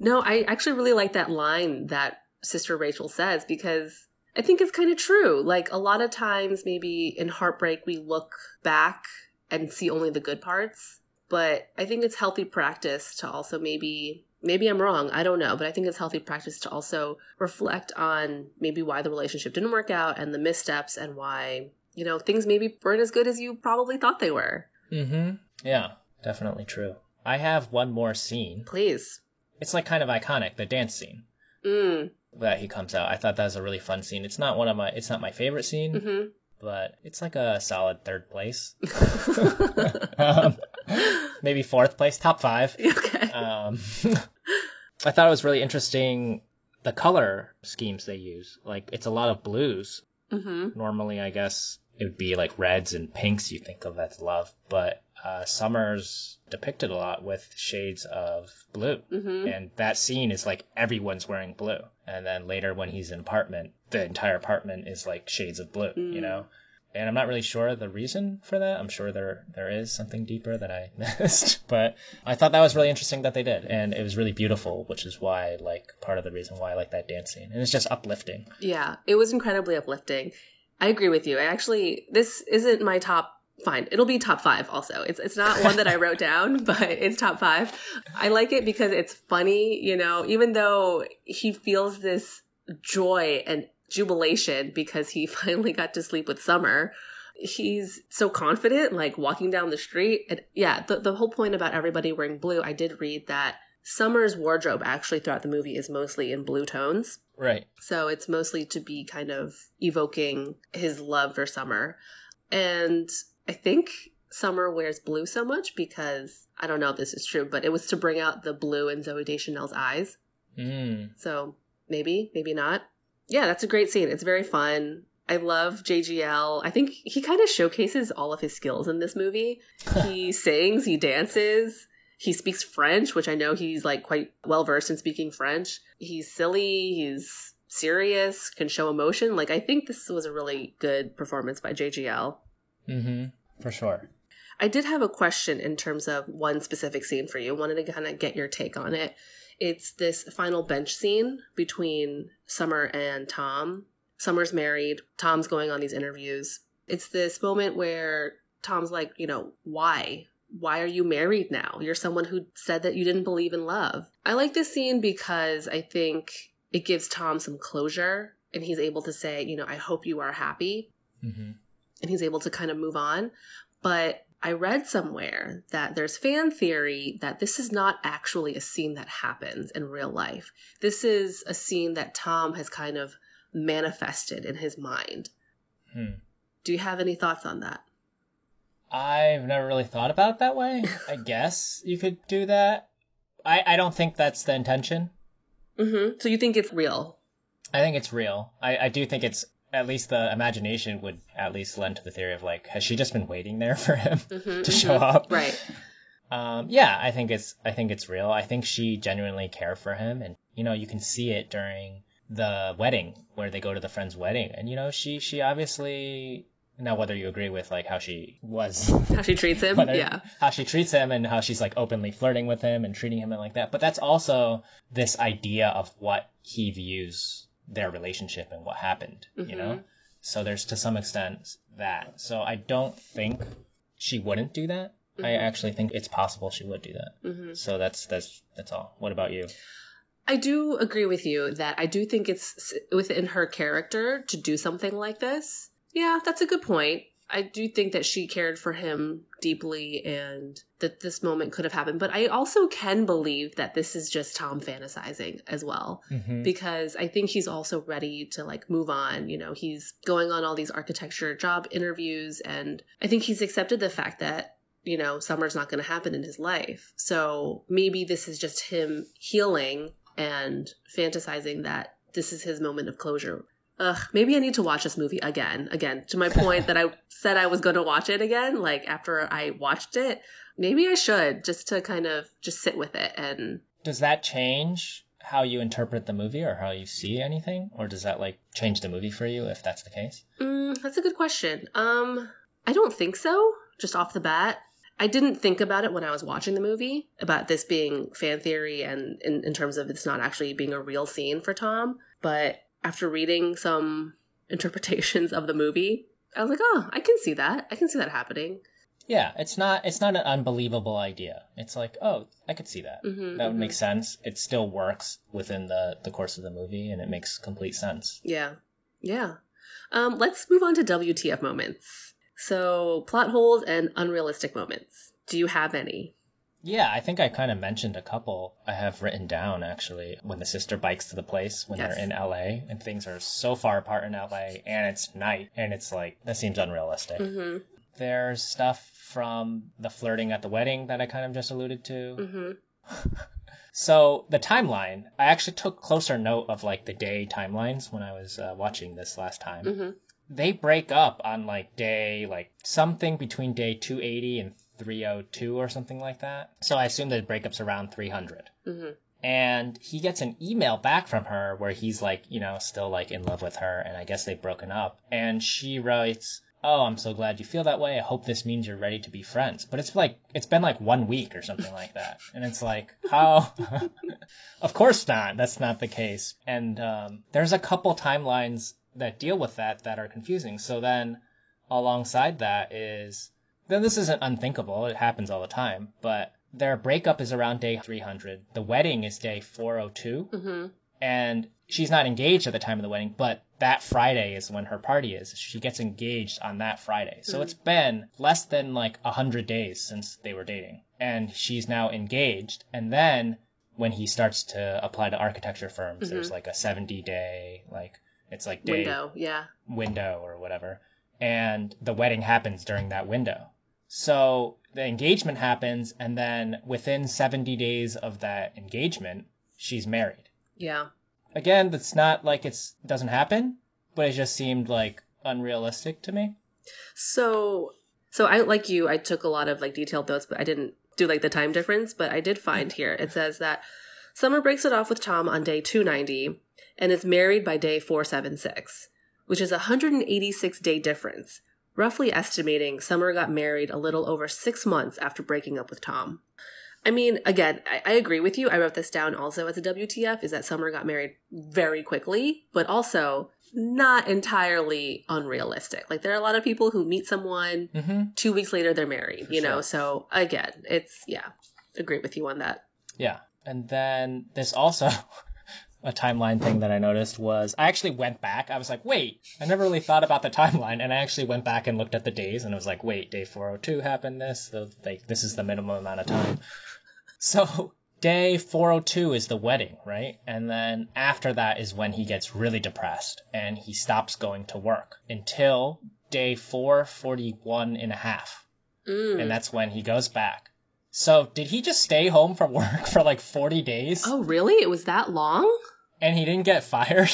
No, I actually really like that line that Sister Rachel says because I think it's kind of true. Like a lot of times, maybe in heartbreak, we look back and see only the good parts. But I think it's healthy practice to also maybe, maybe I'm wrong, I don't know, but I think it's healthy practice to also reflect on maybe why the relationship didn't work out and the missteps and why, you know, things maybe weren't as good as you probably thought they were. Mm-hmm. Yeah, definitely true. I have one more scene. Please. It's like kind of iconic, the dance scene Mm. That he comes out. I thought that was a really fun scene. It's not one of my it's not my favorite scene, hmm but it's like a solid third place. [LAUGHS] um, maybe fourth place, top five. [LAUGHS] okay. Um, [LAUGHS] I thought it was really interesting the color schemes they use. Like it's a lot of blues. hmm Normally, I guess it would be like reds and pinks you think of as love, but uh, Summer's depicted a lot with shades of blue. hmm And that scene is like everyone's wearing blue. And then later when he's in apartment, the entire apartment is like shades of blue, you Mm. know? And I'm not really sure the reason for that. I'm sure there there is something deeper that I [LAUGHS] missed, but I thought that was really interesting that they did, and it was really beautiful, which is why like part of the reason why I like that dance scene, and it's just uplifting. Yeah, it was incredibly uplifting. I agree with you. I actually, this isn't my top. Fine, it'll be top five. Also, it's it's not one that I wrote down, [LAUGHS] but it's top five. I like it because it's funny. You know, even though he feels this joy and jubilation because he [LAUGHS] finally got to sleep with Summer. He's so confident, like walking down the street. And yeah, the, the whole point about everybody wearing blue, I did read that Summer's wardrobe actually throughout the movie is mostly in blue tones. Right. So it's mostly to be kind of evoking his love for Summer. And I think Summer wears blue so much because I don't know if this is true, but it was to bring out the blue in Zooey Deschanel's eyes. Mm. So maybe, maybe not. Yeah, that's a great scene. It's very fun. I love JGL. I think he kind of showcases all of his skills in this movie. [LAUGHS] He sings, he dances, he speaks French, which I know he's like quite well versed in speaking French. He's silly, he's serious, can show emotion. Like I think this was a really good performance by JGL. Mm-hmm. For sure. I did have a question in terms of one specific scene for you. Wanted to kind of get your take on it. It's this final bench scene between Summer and Tom. Summer's married, Tom's going on these interviews. It's this moment where Tom's like, you know, why? Why are you married now? You're someone who said that you didn't believe in love. I like this scene because I think it gives Tom some closure and he's able to say, you know, I hope you are happy Mm-hmm. And he's able to kind of move on. But I read somewhere that there's fan theory that this is not actually a scene that happens in real life. This is a scene that Tom has kind of manifested in his mind. Hmm. Do you have any thoughts on that? I've never really thought about it that way. [LAUGHS] I guess you could do that. I, I don't think that's the intention. Mm-hmm. So you think it's real? I think it's real. I, I do think it's at least the imagination would at least lend to the theory of like, has she just been waiting there for him [LAUGHS] Mm-hmm, to show up? Right. Um, yeah, I think it's I think it's real. I think she genuinely cared for him, and you know you can see it during the wedding where they go to the friend's wedding, and you know she she obviously now whether you agree with like how she was [LAUGHS] How she treats him? whether- yeah. how she treats him and how she's like openly flirting with him and treating him and like that. But that's also this idea of what he views their relationship and what happened, you know? So there's to some extent that. So I don't think she wouldn't do that. I Mhm. actually think it's possible she would do that. Mm-hmm. So that's that's that's all. What about you? I do agree with you that I do think it's within her character to do something like this. Yeah, that's a good point. I do think that she cared for him deeply and that this moment could have happened. But I also can believe that this is just Tom fantasizing as well. Mm-hmm. Because I think he's also ready to like move on. You know, he's going on all these architecture job interviews and I think he's accepted the fact that you know, summer's not going to happen in his life. So maybe this is just him healing and fantasizing that this is his moment of closure. Ugh, maybe I need to watch this movie again. Again, to my point that I said I was going to watch it again, like after I watched it, maybe I should just to kind of just sit with it and Does that change how you interpret the movie or how you see anything, or does that like change the movie for you if that's the case? Mm, that's a good question. Um, I don't think so, just off the bat. I didn't think about it when I was watching the movie about this being fan theory and in, in terms of it's not actually being a real scene for Tom. But after reading some interpretations of the movie, I was like, oh, I can see that. I can see that happening. Yeah, it's not it's not an unbelievable idea. It's like, oh, I could see that. Mhm, that would mhm. make sense. It still works within the the course of the movie, and it makes complete sense. Yeah. Yeah. Um, let's move on to WTF moments. So, plot holes and unrealistic moments. Do you have any? Yeah, I think I kind of mentioned a couple I have written down actually when the sister bikes to the place when Yes. they're in LA and things are so far apart in LA and it's night and it's like that seems unrealistic. Mm-hmm. There's stuff from the flirting at the wedding that I kind of just alluded to. Mm-hmm. [LAUGHS] So the timeline, I actually took closer note of like the day timelines when I was uh, watching this last time. Mm-hmm. They break up on like day like something between day 280 and 302 or something like that. So I assume the breakup's around 300. Mm-hmm. And he gets an email back from her where he's like, you know, still like in love with her, and I guess they've broken up. And she writes, "Oh, I'm so glad you feel that way. I hope this means you're ready to be friends." But it's like it's been like one week or something like that, [LAUGHS] and it's like, how? [LAUGHS] of course not. That's not the case. And um, there's a couple timelines that deal with that that are confusing. So then, alongside that is then this isn't unthinkable. It happens all the time, but their breakup is around day 300. The wedding is day 402, Mm-hmm. and she's not engaged at the time of the wedding, but that Friday is when her party is. She gets engaged on that Friday. So Mhm. it's been less than like 100 days since they were dating, and she's now engaged. And then when he starts to apply to architecture firms, Mhm. there's like a 70 day, like, it's like day Window. Yeah. window or whatever. And the wedding happens during that window. So the engagement happens, and then within 70 days of that engagement, she's married. Yeah. Again, that's not like it's doesn't happen, but it just seemed like unrealistic to me. So, so I like you. I took a lot of like detailed notes, but I didn't do like the time difference. But I did find here it says that Summer breaks it off with Tom on day 290 and is married by day 476, which is a 186 day difference. Roughly estimating, Summer got married a little over six months after breaking up with Tom. I mean, again, I, I agree with you. I wrote this down also as a WTF is that Summer got married very quickly, but also not entirely unrealistic. Like there are a lot of people who meet someone Mm-hmm. two weeks later they're married, For you know. So again, it's yeah, agree with you on that. Yeah. And then this also [LAUGHS] a timeline thing that I noticed was I actually went back. I was like, wait, I never really thought about the timeline, and I actually went back and looked at the days, and it was like, wait, day 402 happened this. So like this is the minimum amount of time. [LAUGHS] So day 402 is the wedding, right? And then after that is when he gets really depressed and he stops going to work until day 441 and a half Mm. and that's when he goes back. So did he just stay home from work [LAUGHS] for like 40 days oh, really? It was that long? And he didn't get [LAUGHS] fired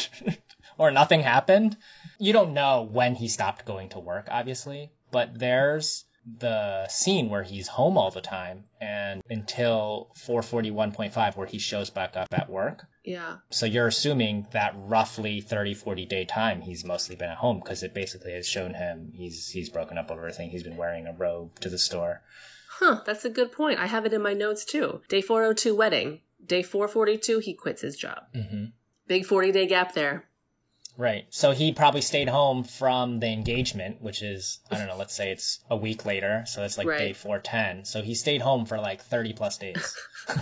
or nothing happened? You don't know when he stopped going to work, obviously, but there's the scene where he's home all the time and until 441.5 where he shows back up at work. Yeah. So you're assuming that roughly 30, 40 day time he's mostly been at home because it basically has shown him he's he's broken up over everything. He's been wearing a robe to the store. Huh, that's a good point. I have it in my notes too. Day 402 wedding. Day 442 he quits his job. Mm-hmm. Big 40 day gap there. Right. So he probably stayed home from the engagement, which is, I don't know, let's say it's a week later. So it's like Right. day 410. So he stayed home for like 30 plus days. [LAUGHS]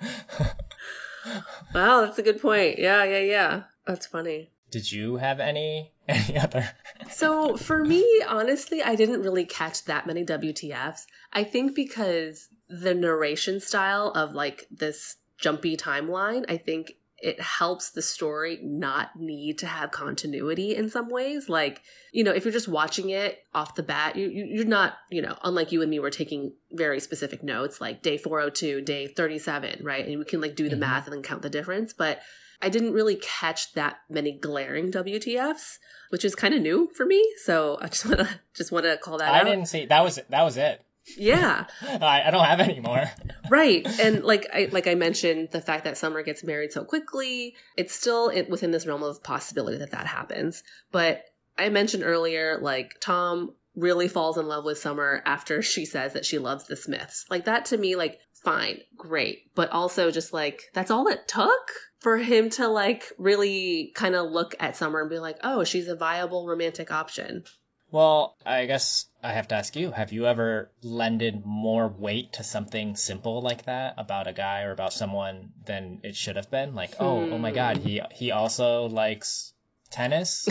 [LAUGHS] Wow, that's a good point. Yeah, yeah, yeah. That's funny. Did you have any, [LAUGHS] any other? So for me, honestly, I didn't really catch that many WTFs. I think because the narration style of like this jumpy timeline, I think it helps the story not need to have continuity in some ways. Like, you know, if you're just watching it off the bat, you, you you're not, you know, unlike you and me, we're taking very specific notes, like day 402, day 37, right? And we can like do the Mhm. math and then count the difference. But I didn't really catch that many glaring WTFs which is kind of new for me. So I just want to just want to call that I out. didn't see. That was it. That was it. Yeah, [LAUGHS] I, I don't have any more. right. And like I like I mentioned, the fact that Summer gets married so quickly, it's still within this realm of possibility that that happens. But I mentioned earlier, like Tom really falls in love with Summer after she says that she loves the Smiths. Like that to me, like, fine, great. But also just like, that's all it took for him to like really kind of look at Summer and be like, oh, she's a viable romantic option. Well, I guess I have to ask you, have you ever lended more weight to something simple like that about a guy or about someone than it should have been? Like, oh, oh my god, he he also likes tennis? [LAUGHS]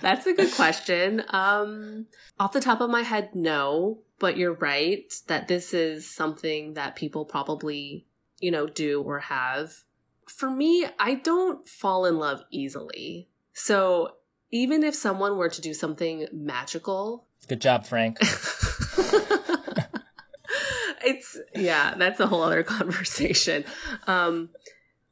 That's a good question. Um off the top of my head, no, but you're right that this is something that people probably, you know, do or have. For me, I don't fall in love easily. So even if someone were to do something magical, good job, Frank. [LAUGHS] it's yeah, that's a whole other [LAUGHS] conversation. Um,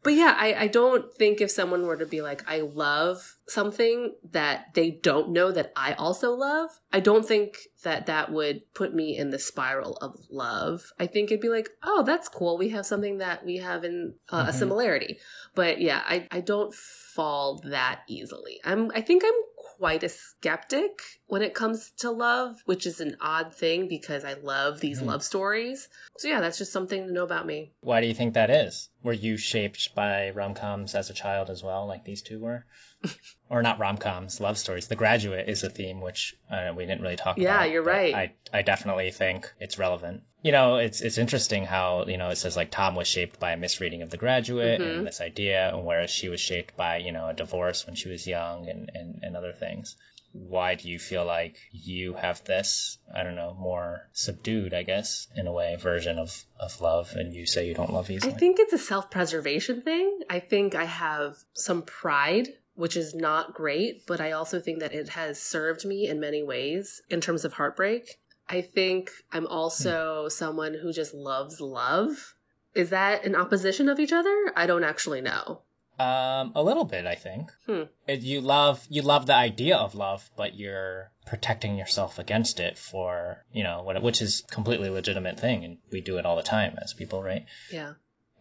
but yeah, I, I don't think if someone were to be like, I love something that they don't know that I also love, I don't think that that would put me in the spiral of love. I think it'd be like, oh, that's cool. We have something that we have in uh, mm-hmm. a similarity. But yeah, I, I don't fall that easily. I'm, I think I'm quite a skeptic when it comes to love, which is an odd thing because I love these mm. love stories. So yeah, that's just something to know about me. Why do you think that is? Were you shaped by rom-coms as a child as well, like these two were? Or not rom-coms, love stories. The Graduate is a theme which uh, we didn't really talk yeah, about. Yeah, you're right. I I definitely think it's relevant. You know, it's it's interesting how you know it says like Tom was shaped by a misreading of The Graduate mm-hmm. and this idea, and whereas she was shaped by you know a divorce when she was young and and, and other things why do you feel like you have this i don't know more subdued i guess in a way version of of love and you say you don't love easily i think it's a self-preservation thing i think i have some pride which is not great, but I also think that it has served me in many ways in terms of heartbreak. I think I'm also someone who just loves love. Is that an opposition of each other? I don't actually know. Um, a little bit, I think. Hmm. You love you love the idea of love, but you're protecting yourself against it for you know what, which is completely legitimate thing, and we do it all the time as people, right? Yeah.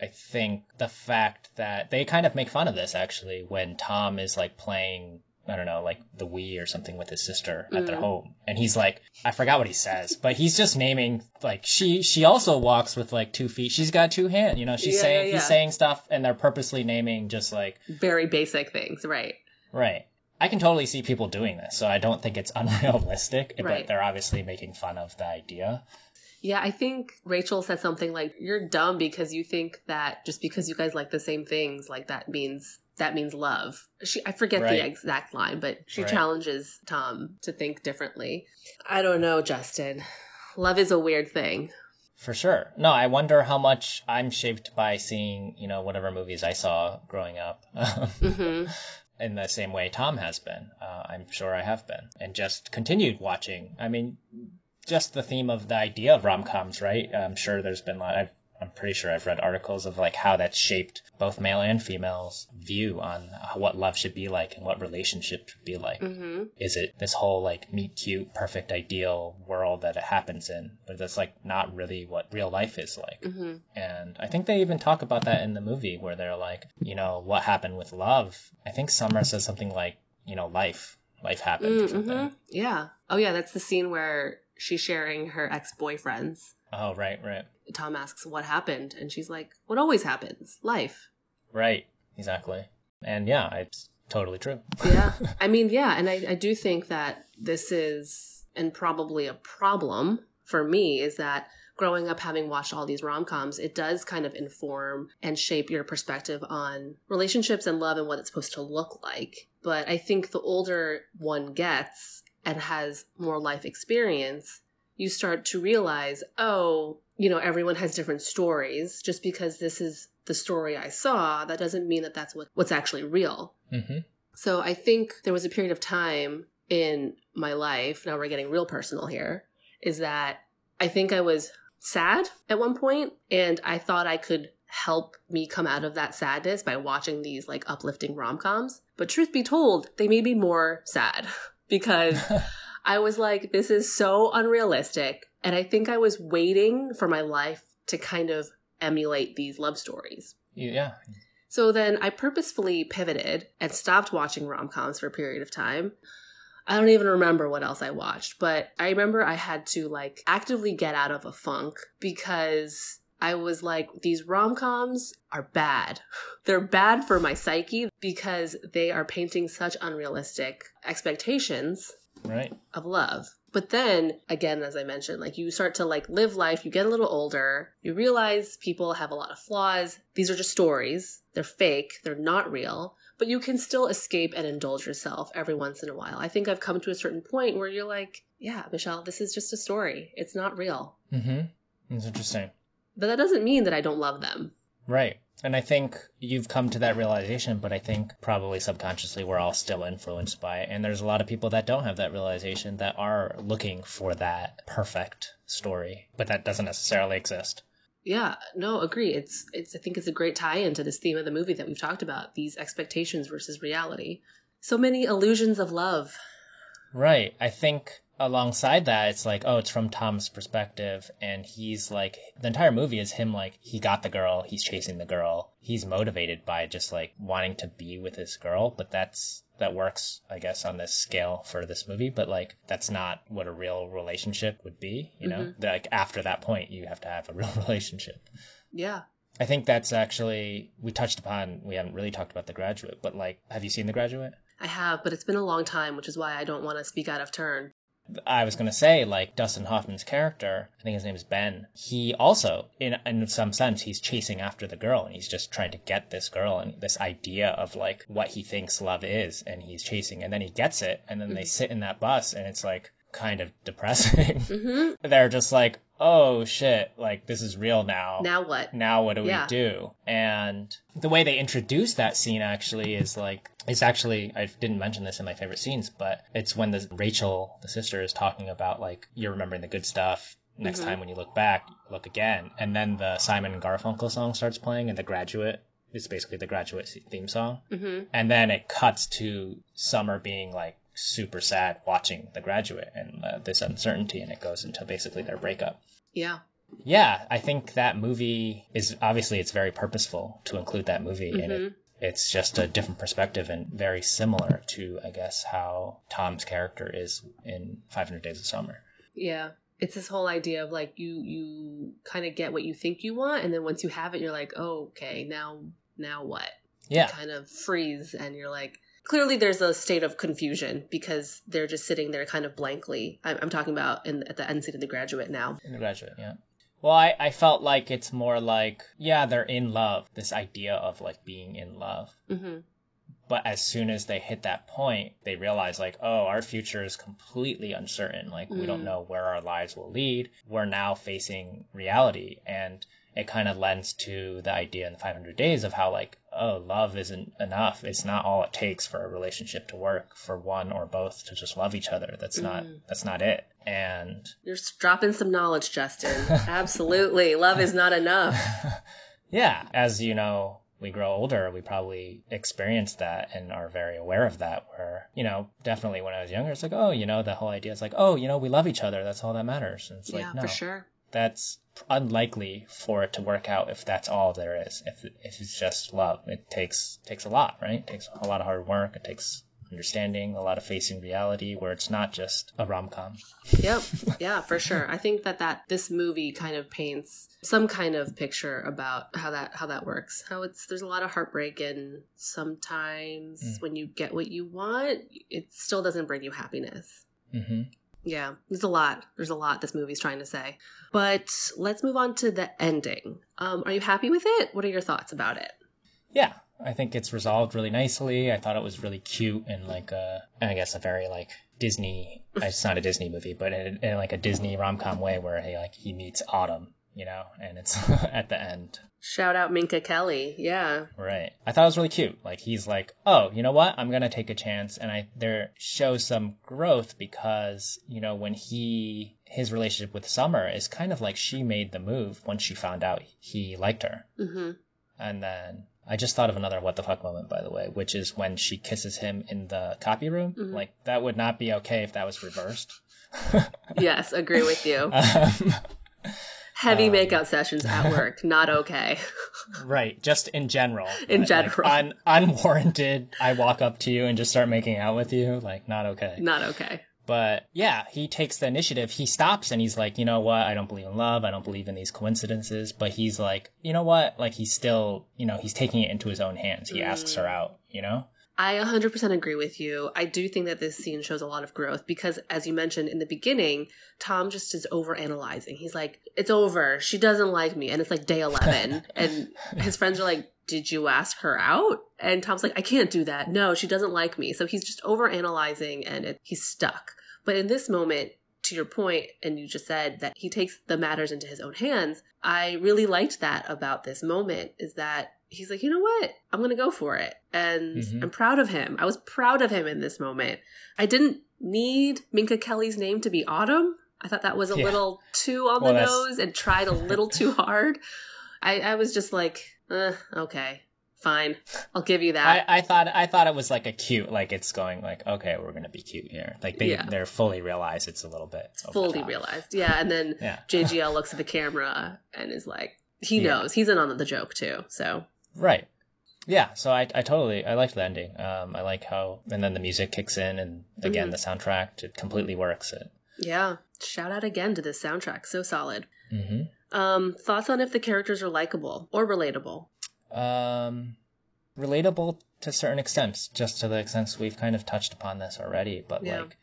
I think the fact that they kind of make fun of this actually when Tom is like playing I don't know, like the Wii or something with his sister at mm. their home. And he's like, I forgot what he says, but he's just naming like she she also walks with like two feet. She's got two hands, you know. She's yeah, saying yeah, yeah. he's saying stuff, and they're purposely naming just like very basic things, right? Right. I can totally see people doing this, so I don't think it's [LAUGHS] unrealistic. Right. But they're obviously making fun of the idea. Yeah, I think Rachel said something like, "You're dumb because you think that just because you guys like the same things, like that means that means love." She, I forget right. the exact line, but she right. challenges Tom to think differently. I don't know, Justin. Love is a weird thing. For sure. No, I wonder how much I'm shaped by seeing, you know, whatever movies I saw growing up. [LAUGHS] mm-hmm in the same way Tom has been. Uh, I'm sure I have been, and just continued watching. I mean, just the theme of the idea of rom coms, right? I'm sure there's been a lot. I've, I'm pretty sure I've read articles of like how that's shaped both male and female's view on what love should be like and what relationship should be like. Mm-hmm. Is it this whole like meet cute, perfect, ideal world that it happens in, but that's like not really what real life is like. Mm-hmm. And I think they even talk about that in the movie where they're like, you know, what happened with love? I think Summer says something like, you know, life, life happened. Mm-hmm. Yeah. Oh yeah, that's the scene where she's sharing her ex boyfriends. Oh, right, right. Tom asks what happened, and she's like, "What always happens? Life." Right. Exactly. And yeah, it's totally true. yeah. [LAUGHS] I mean, yeah, and I, I do think that this is, and probably a problem for me, is that growing up having watched all these rom-coms it does kind of inform and shape your perspective on relationships and love and what it's supposed to look like but i think the older one gets and has more life experience, you start to realize, oh, you know, everyone has different stories. Just because this is the story I saw, that doesn't mean that that's what, what's actually real. Mm-hmm. So I think there was a period of time in my life, now we're getting real personal here, is that I think I was sad at one point and I thought I could help me come out of that sadness by watching these like uplifting rom-coms. But truth be told, they made me more sad. [LAUGHS] because I was like, this is so unrealistic. And I think I was waiting for my life to kind of emulate these love stories. Yeah. So then I purposefully pivoted and stopped watching rom coms for a period of time. I don't even remember what else I watched, but I remember I had to like actively get out of a funk because I was like, these rom coms are bad. [LAUGHS] They're bad for my psyche because they are painting such unrealistic expectations Right. of love. But then again, as I mentioned, like you start to like live life, you get a little older, you realize people have a lot of flaws. These are just stories. They're fake. They're not real, but you can still escape and indulge yourself every once in a while. I think I've come to a certain point where you're like, yeah, Michelle, this is just a story. It's not real. Mm-hmm. It's interesting. But that doesn't mean that I don't love them. Right. And I think you've come to that realization, but I think probably subconsciously we're all still influenced by it. And there's a lot of people that don't have that realization that are looking for that perfect story, but that doesn't necessarily exist. Yeah, no, agree. It's it's I think it's a great tie-in to this theme of the movie that we've talked about, these expectations versus reality. So many illusions of love. Right. I think alongside that, it's like, oh, it's from Tom's perspective, and he's like, the entire movie is him like, he got the girl, he's chasing the girl, he's motivated by just like wanting to be with this girl, but that's that works, I guess, on this scale for this movie, but like that's not what a real relationship would be, you know? Mm-hmm. Like after that point, you have to have a [LAUGHS] real relationship. Yeah. I think that's actually we touched upon. We haven't really talked about The Graduate, but like, have you seen The Graduate? I have, but it's been a long time, which is why I don't want to speak out of turn. I was gonna say, like Dustin Hoffman's character, I think his name is Ben. He also, in in some sense, he's chasing after the girl, and he's just trying to get this girl, and this idea of like what he thinks love is, and he's chasing, and then he gets it, and then they mm-hmm. sit in that bus, and it's like kind of depressing. [LAUGHS] hmm They're just like, oh shit, like this is real now. Now what? now what do Yeah. we do? And the way they introduce that scene actually is like it's actually I didn't mention this in my favorite scenes, but it's when the Rachel, the sister, is talking about like you're remembering the good stuff. Next Mhm. time when you look back, look again, and then the Simon and Garfunkel song starts playing, and the graduate is basically the graduate theme song, hmm and then it cuts to Summer being like super sad watching the graduate and uh, this uncertainty, and it goes into basically their breakup. Yeah. Yeah, I think that movie is obviously it's very purposeful to include that movie Mm-hmm. it. It's just a different perspective and very similar to I guess how Tom's character is in 500 Days of Summer. Yeah. It's this whole idea of like you you kind of get what you think you want and then once you have it you're like, "Oh, okay, now now what?" Yeah. Kind of freeze and you're like clearly there's a state of confusion because they're just sitting there kind of blankly. I'm, I'm talking about in at the end scene of the graduate now. In the graduate, yeah. Well, I, I felt like it's more like, yeah, they're in love, this idea of like being in love. hmm But as soon as they hit that point, they realize, like, oh, our future is completely uncertain. Like, we don't Mm. know where our lives will lead. We're now facing reality. And it kind of lends to the idea in the 500 Days of how, like, oh, love isn't enough. It's not all it takes for a relationship to work, for one or both to just love each other. That's not, Mm. that's not it. And You're dropping some knowledge, Justin. [LAUGHS] Absolutely. Love is not enough. [LAUGHS] yeah, as you know, we grow older, we probably experience that and are very aware of that. Where, you know, definitely when I was younger, it's like, oh, you know, the whole idea is like, oh, you know, we love each other. That's all that matters. And it's yeah, like, no, for sure. that's unlikely for it to work out if that's all there is. If if it's just love, it takes takes a lot, right? It takes a lot of hard work. It takes understanding, a lot of facing reality, where it's not just a rom com. Yep. Yeah, for sure. I think that that this movie kind of paints some kind of picture about how that how that works. How it's there's a lot of heartbreak and sometimes Mm. when you get what you want, it still doesn't bring you happiness. hmm Yeah, there's a lot. There's a lot this movie's trying to say. But let's move on to the ending. Um, are you happy with it? What are your thoughts about it? Yeah, I think it's resolved really nicely. I thought it was really cute and like a, I guess a very like Disney. It's not a Disney movie, but in, in like a Disney rom com way where he like he meets Autumn, you know, and it's [LAUGHS] at the end. Shout out Minka Kelly. Yeah. Right. I thought it was really cute. Like he's like, oh, you know what? I'm gonna take a chance, and I there shows some growth because you know when he his relationship with Summer is kind of like she made the move once she found out he liked her. hmm And then I just thought of another what the fuck moment, by the way, which is when she kisses him in the copy room. Mhm. Like that would not be okay if that was reversed. [LAUGHS] Yes, agree with you. um, [LAUGHS] Heavy Um, makeout sessions at [LAUGHS] work, not okay. [LAUGHS] right, just in general. In Like, general. un- unwarranted. I walk up to you and just start making out with you. Like, not okay. not okay. But yeah, he takes the initiative. He stops and he's like, you know what? I don't believe in love. I don't believe in these coincidences. But he's like, you know what? Like, he's still, you know, he's taking it into his own hands. He asks her out, you know? I 100% agree with you. I do think that this scene shows a lot of growth because, as you mentioned in the beginning, Tom just is over analyzing. He's like, it's over. She doesn't like me. And it's like day 11. [LAUGHS] and his friends are like, did you ask her out? And Tom's like, I can't do that. No, she doesn't like me. So he's just over analyzing and it, he's stuck. But in this moment, to your point, and you just said that he takes the matters into his own hands, I really liked that about this moment is that he's like, you know what? I'm going to go for it. And Mhm. I'm proud of him. I was proud of him in this moment. I didn't need Minka Kelly's name to be Autumn. I thought that was a Yeah. little too on Well, the that's- nose and tried a little [LAUGHS] too hard. I, I was just like, uh, okay, fine. I'll give you that. I, I thought I thought it was like a cute, like it's going like, okay, we're gonna be cute here. Like they Yeah. they're fully realized it's a little bit fully realized. Yeah. And then Yeah. JGL looks at the camera and is like, he knows. He's in on the joke too. So, Right. Yeah, so I, I totally I liked the ending. Um, I like how and then the music kicks in and again Mhm. the soundtrack it completely works it. yeah. Shout out again to this soundtrack. So solid. hmm Um, thoughts on if the characters are likable or relatable? Um, relatable to certain extents, just to the extents we've kind of touched upon this already. But Yeah. like,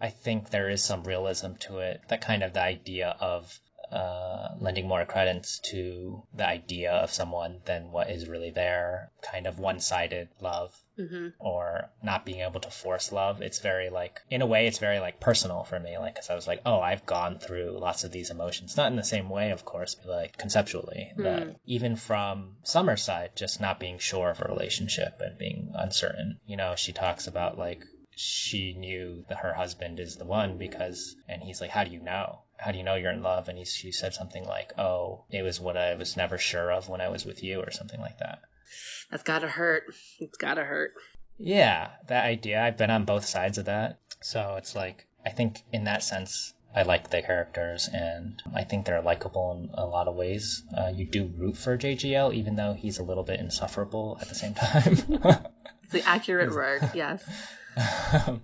I think there is some realism to it. That kind of the idea of uh, lending more credence to the idea of someone than what is really there. Kind of one-sided love hmm or not being able to force love. It's very like, in a way, it's very like personal for me. Like, cause I was like, oh, I've gone through lots of these emotions, not in the same way, of course, but like conceptually. That even from Summer's side, just not being sure of a relationship and being uncertain. You know, she talks about like she knew that her husband is the one because, and he's like, how do you know? How do you know you're in love? And he, she said something like, oh, it was what I was never sure of when I was with you, or something like that. That's gotta hurt. It's gotta hurt. Yeah, that idea. I've been on both sides of that. So it's like, I think in that sense, I like the characters and I think they're likable in a lot of ways. Uh, you do root for JGL, even though he's a little bit insufferable at the same time. [LAUGHS] It's the accurate [LAUGHS] word. Yes. [LAUGHS]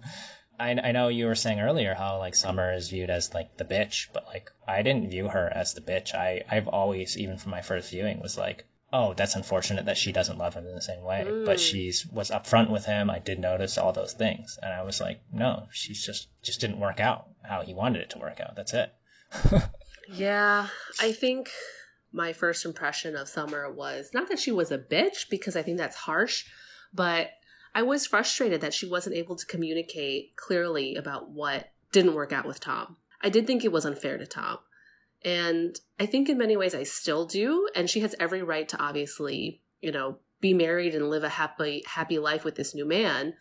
I, I know you were saying earlier how like Summer is viewed as like the bitch, but like I didn't view her as the bitch. I I've always, even from my first viewing, was like, oh, that's unfortunate that she doesn't love him in the same way. But Mm. she's was upfront with him. I did notice all those things, and I was like, no, she's just just didn't work out how he wanted it to work out. That's it. [LAUGHS] Yeah, I think my first impression of Summer was not that she was a bitch, because I think that's harsh, but I was frustrated that she wasn't able to communicate clearly about what didn't work out with Tom. I did think it was unfair to Tom. And I think in many ways I still do. And she has every right to obviously, you know, be married and live a happy, happy life with this new man.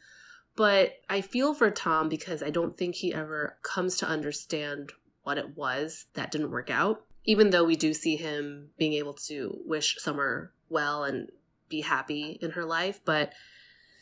But I feel for Tom because I don't think he ever comes to understand what it was that didn't work out. Even though we do see him being able to wish Summer well and be happy in her life, but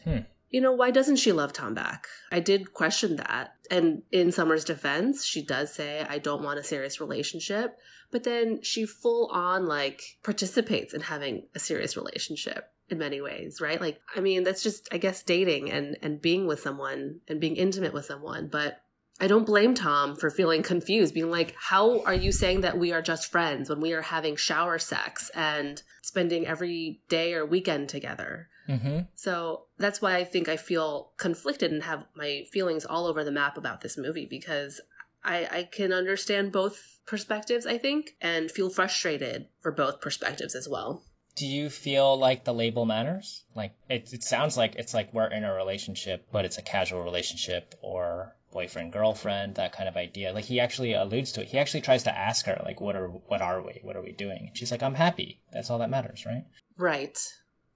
Hmm. you know, why doesn't she love Tom back? I did question that. And in Summer's defense, she does say, I don't want a serious relationship. But then she full on like participates in having a serious relationship in many ways, right? Like, I mean, that's just, I guess, dating and, and being with someone and being intimate with someone. But I don't blame Tom for feeling confused, being like, how are you saying that we are just friends when we are having shower sex and spending every day or weekend together? Mm-hmm. So that's why I think I feel conflicted and have my feelings all over the map about this movie because I, I can understand both perspectives, I think, and feel frustrated for both perspectives as well. Do you feel like the label matters? Like it, it sounds like it's like we're in a relationship, but it's a casual relationship or boyfriend girlfriend, that kind of idea. Like he actually alludes to it. He actually tries to ask her like, "What are what are we? What are we doing?" And she's like, "I'm happy. That's all that matters, right?" Right.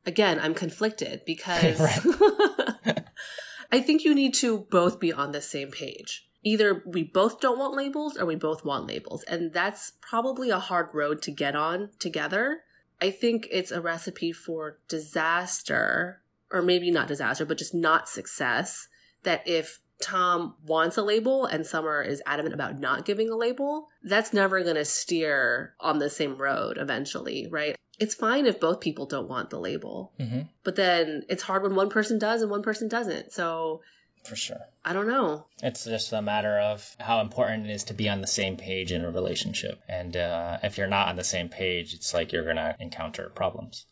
Again, I'm conflicted [LAUGHS] because [LAUGHS] I think you need to both be on the same page. Either we both don't want labels or we both want labels. And that's probably a hard road to get on together. I think it's a recipe for disaster, or maybe not disaster, but just not success. That if Tom wants a label and Summer is adamant about not giving a label, that's never going to steer on the same road eventually, right? It's fine if both people don't want the label, hmm but then it's hard when one person does and one person doesn't. So For sure. I don't know. It's just a matter of how important it is to be on the same page in a relationship. And uh, if you're not on the same page, it's like you're going to encounter problems.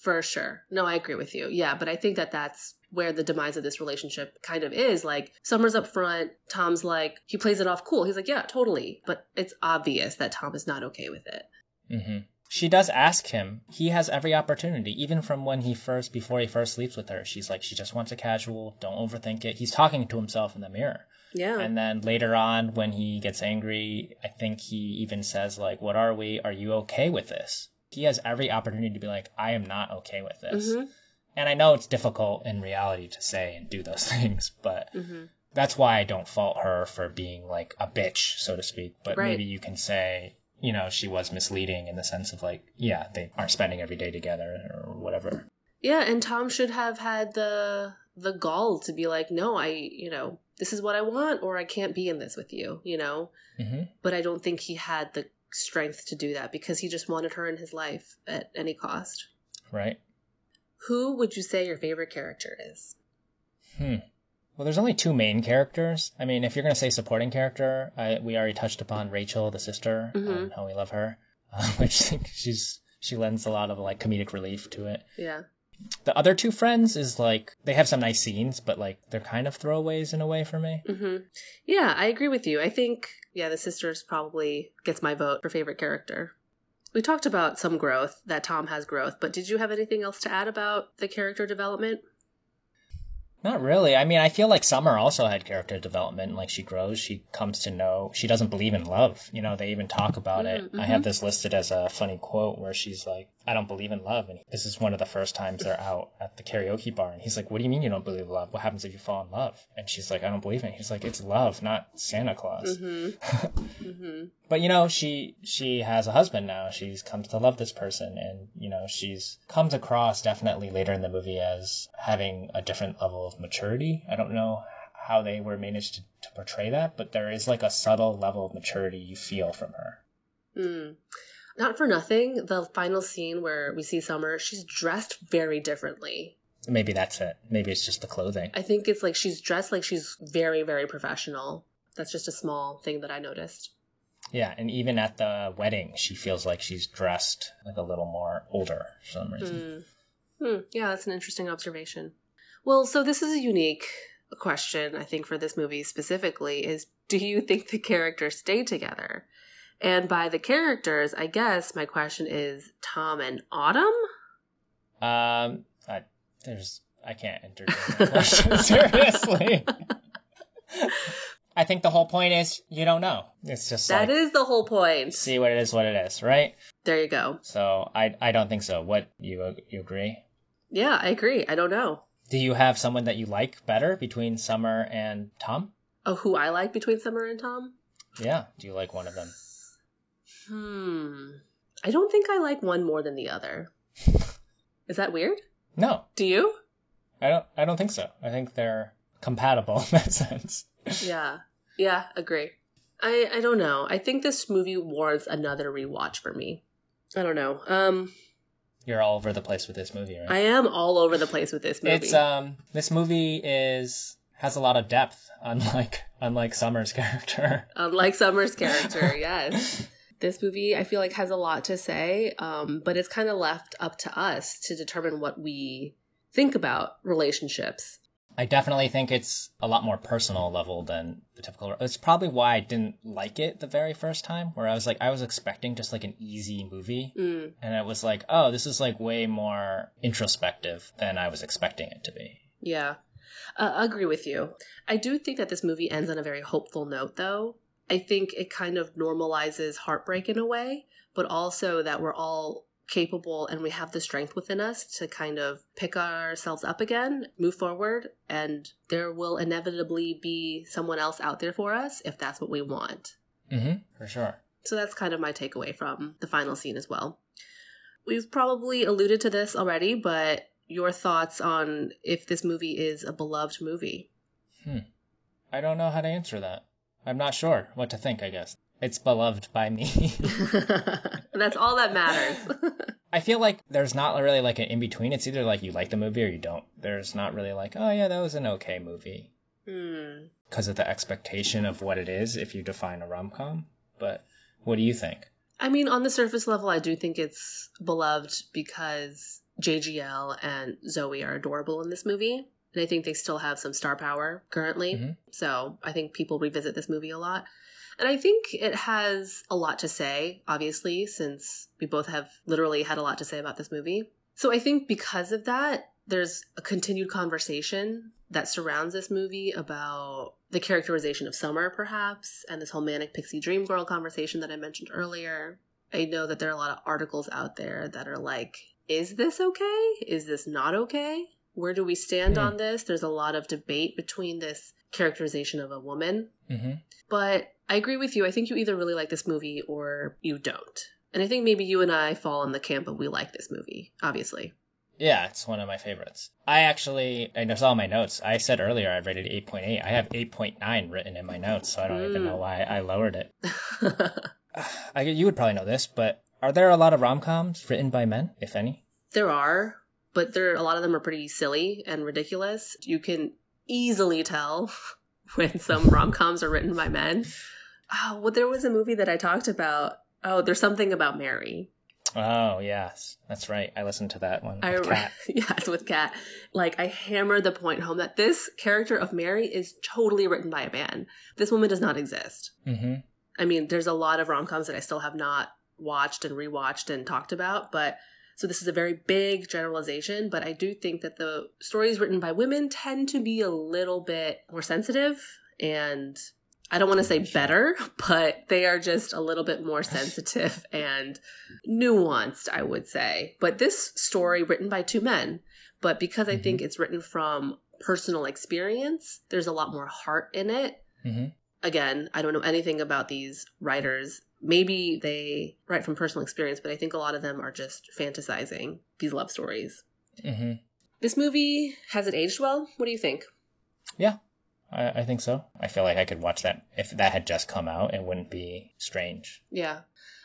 For sure. No, I agree with you. Yeah, but I think that that's where the demise of this relationship kind of is. Like, Summer's up front. Tom's like, he plays it off cool. He's like, yeah, totally. But it's obvious that Tom is not okay with it. hmm She does ask him. He has every opportunity, even from when he first, before he first sleeps with her. She's like, she just wants a casual. Don't overthink it. He's talking to himself in the mirror. Yeah. And then later on, when he gets angry, I think he even says like, "What are we? Are you okay with this?" He has every opportunity to be like, "I am not okay with this." Mhm. And I know it's difficult in reality to say and do those [LAUGHS] things, but Mhm. that's why I don't fault her for being like a bitch, so to speak. But Right. maybe you can say, you know, she was misleading in the sense of like, yeah, they aren't spending every day together or whatever. Yeah, and Tom should have had the the gall to be like, no, I, you know, this is what I want, or I can't be in this with you, you know. hmm But I don't think he had the strength to do that because he just wanted her in his life at any cost. Right? Who would you say your favorite character is? Hmm. Well, there's only two main characters. I mean, if you're gonna say supporting character, I, we already touched upon Rachel, the sister, Mhm. and how we love her, [LAUGHS] uh, which think she's she lends a lot of like comedic relief to it. Yeah. The other two friends is like they have some nice scenes, but like they're kind of throwaways in a way for me. hmm Yeah, I agree with you. I think, yeah, the sisters probably gets my vote for favorite character. We talked about some growth, that Tom has growth, but did you have anything else to add about the character development? Not really. I mean, I feel like Summer also had character development. Like she grows, she comes to know she doesn't believe in love. You know, they even talk about it. Mm, I have this listed as a funny quote where she's like, "I don't believe in love," and this is one of the first times they're out at the karaoke bar, and he's like, "What do you mean you don't believe in love? What happens if you fall in love?" And she's like, "I don't believe in." it. He's like, "It's love, not Santa Claus." Mm-hmm. [LAUGHS] mm-hmm. but you know she she has a husband now she's comes to love this person and you know she's comes across definitely later in the movie as having a different level of maturity i don't know how they were managed to, to portray that but there is like a subtle level of maturity you feel from her Mm. Not for nothing, the final scene where we see Summer, she's dressed very differently. maybe that's it maybe it's just the clothing I think it's like she's dressed like she's very, very professional. That's just a small thing that I noticed. yeah and even at the wedding she feels like she's dressed like a little more older for some reason Mm. Hmm. Yeah, that's an interesting observation. Well, so this is a unique question, I think, for this movie specifically is do you think the characters stay together? And by the characters, I guess my question is Tom and Autumn? um I, there's i can't entertain that question [LAUGHS] seriously I think the whole point is you don't know. It's just That like is the whole point. see what it is, what it is, right? There you go. So I I don't think so. What you you agree? Yeah, I agree. I don't know. Do you have someone that you like better between Summer and Tom? Oh, who I like between Summer and Tom? Yeah. Do you like one of them? Hmm. I don't think I like one more than the other. Is that weird? No, Do you? I don't. I don't think so. I think they're compatible [LAUGHS] in that sense. Yeah. Yeah, agree. I I don't know. I think this movie warrants another rewatch for me. I don't know. Um You're all over the place with this movie, right? I am all over the place with this movie. It's um this movie is has a lot of depth, unlike [LAUGHS] unlike Summer's [LAUGHS] character. Unlike Summer's character, [LAUGHS] yes. This movie I feel like has a lot to say, um, but it's kind of left up to us to determine what we think about relationships. I definitely think it's a lot more personal level than the typical. It's probably why I didn't like it the very first time, where I was like, I was expecting just like an easy movie, Mm, and it was like, oh, this is like way more introspective than I was expecting it to be. yeah. Uh, I agree with you. I do think that this movie ends on a very hopeful note, though. I think it kind of normalizes heartbreak in a way, but also that we're all capable and we have the strength within us to kind of pick ourselves up again, move forward, and there will inevitably be someone else out there for us if that's what we want. Mm-hmm. For sure. So that's kind of my takeaway from the final scene as well. We've probably alluded to this already, but your thoughts on if this movie is a beloved movie? Hmm. I don't know how to answer that. I'm not sure what to think, I guess. It's beloved by me. [LAUGHS] That's all that matters. [LAUGHS] I feel like there's not really like an in between. It's either like you like the movie or you don't. There's not really like, oh yeah, that was an okay movie. Hmm. Because of the expectation of what it is if you define a rom com. But what do you think? I mean, on the surface level, I do think it's beloved because JGL and Zooey are adorable in this movie. And I think they still have some star power currently. Mhm. So I think people revisit this movie a lot. And I think it has a lot to say, obviously, since we both have literally had a lot to say about this movie. So I think because of that, there's a continued conversation that surrounds this movie about the characterization of Summer, perhaps, and this whole manic pixie dream girl conversation that I mentioned earlier. I know that there are a lot of articles out there that are like, is this okay? Is this not okay? Where do we stand Hmm. on this? There's a lot of debate between this characterization of a woman. Mm-hmm. But I agree with you. I think you either really like this movie or you don't. And I think maybe you and I fall in the camp of we like this movie, obviously. Yeah, it's one of my favorites. I actually, I saw my notes. I said earlier I rated 8.8. I have 8.9 written in my notes, so I don't even Mm. know why I lowered it. [LAUGHS] I, you would probably know this, but are there a lot of rom coms written by men, if any? There are, but there a lot of them are pretty silly and ridiculous. You can easily tell [LAUGHS] when some rom coms are written by men. Oh, well, there was a movie that I talked about. Oh, there's something about Mary. Oh, yes, that's right. I listened to that one. I Kat. [LAUGHS] yes, with Kat. Like I hammered the point home that this character of Mary is totally written by a man. This woman does not exist. Mm-hmm. I mean, there's a lot of rom coms that I still have not watched and rewatched and talked about, but so this is a very big generalization, but I do think that the stories written by women tend to be a little bit more sensitive and I don't want to say better, [LAUGHS] but they are just a little bit more sensitive and nuanced, I would say. But this story written by two men, but because I think it's written from personal experience, there's a lot more heart in it Mm-hmm. again, I don't know anything about these writers. Maybe they write from personal experience, but I think a lot of them are just fantasizing these love stories. Mm-hmm. This movie has it aged well? What do you think? Yeah, I, I think so. I feel like I could watch that if that had just come out. It wouldn't be strange. Yeah.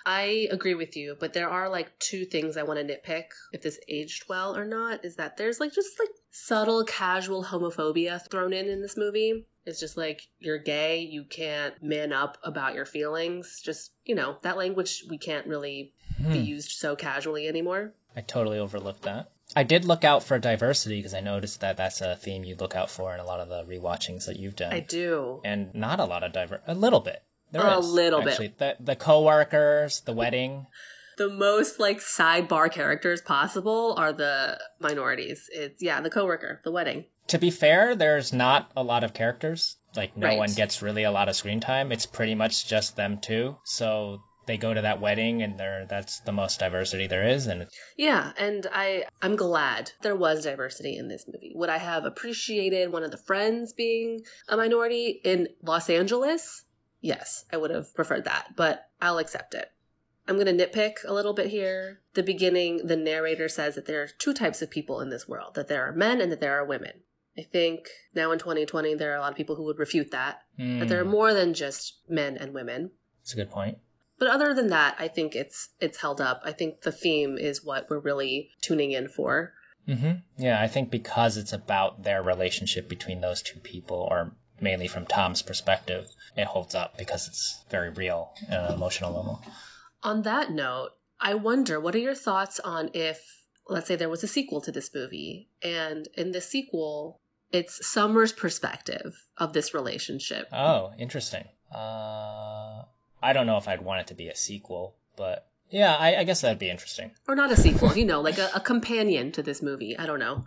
I agree with you, but there are like two things I want to nitpick if this aged well or not is that there's like just like subtle casual homophobia thrown in in this movie. It's just like you're gay, you can't man up about your feelings. Just, you know, that language we can't really be Hmm. used so casually anymore. I totally overlooked that. I did look out for diversity because I noticed that that's a theme you look out for in a lot of the rewatchings that you've done. I do. and not a lot of diver a little bit There A is, little bit. actually. the the coworkers the wedding The most like sidebar characters possible are the minorities. It's yeah, the coworker, the wedding. to be fair there's not a lot of characters like no Right. one gets really a lot of screen time it's pretty much just them two so they go to that wedding and they're that's the most diversity there is and Yeah, and I I'm glad there was diversity in this movie. Would I have appreciated one of the friends being a minority in Los Angeles? Yes, I would have preferred that, but I'll accept it. I'm going to nitpick a little bit here. The beginning, the narrator says that there are two types of people in this world, that there are men and that there are women. I think now in 2020 there are a lot of people who would refute that, that there are Hmm, more than just men and women. that's a good point But other than that, I think it's it's held up. I think the theme is what we're really tuning in for. hmm yeah i think because it's about their relationship between those two people or mainly from tom's perspective it holds up because it's very real at an emotional level On that note, I wonder what are your thoughts on if let's say there was a sequel to this movie and in the sequel it's Summer's perspective of this relationship. Oh, interesting. Uh, I don't know if I'd want it to be a sequel, but yeah, I, I guess that'd be interesting. Or not a sequel, you know, like a, a companion to this movie. I don't know.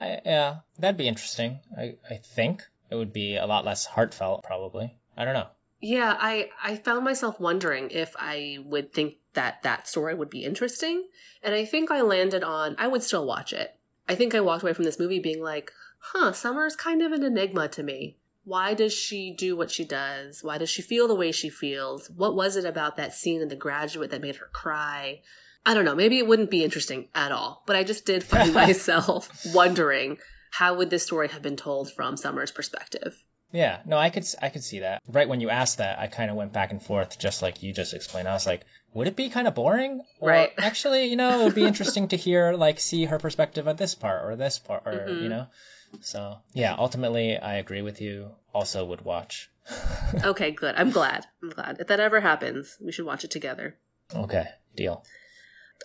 I, yeah, that'd be interesting. I, I think it would be a lot less heartfelt, probably. I don't know. Yeah, I I found myself wondering if I would think that that story would be interesting, and I think I landed on I would still watch it. I think I walked away from this movie being like, "Huh, Summer's kind of an enigma to me. Why does she do what she does? Why does she feel the way she feels? What was it about that scene in The Graduate that made her cry?" I don't know. Maybe it wouldn't be interesting at all, but I just did find [LAUGHS] myself wondering how would this story have been told from Summer's perspective. Yeah, no, I could I could see that. Right when you asked that, I kind of went back and forth, just like you just explained. I was like, would it be kind of boring? Or Right. [LAUGHS] Actually, you know, it would be interesting to hear, like, see her perspective on this part or this part, or Mhm. you know. So yeah, ultimately, I agree with you. Also, would watch. [LAUGHS] Okay, good. I'm glad. I'm glad. If that ever happens, we should watch it together. okay, deal.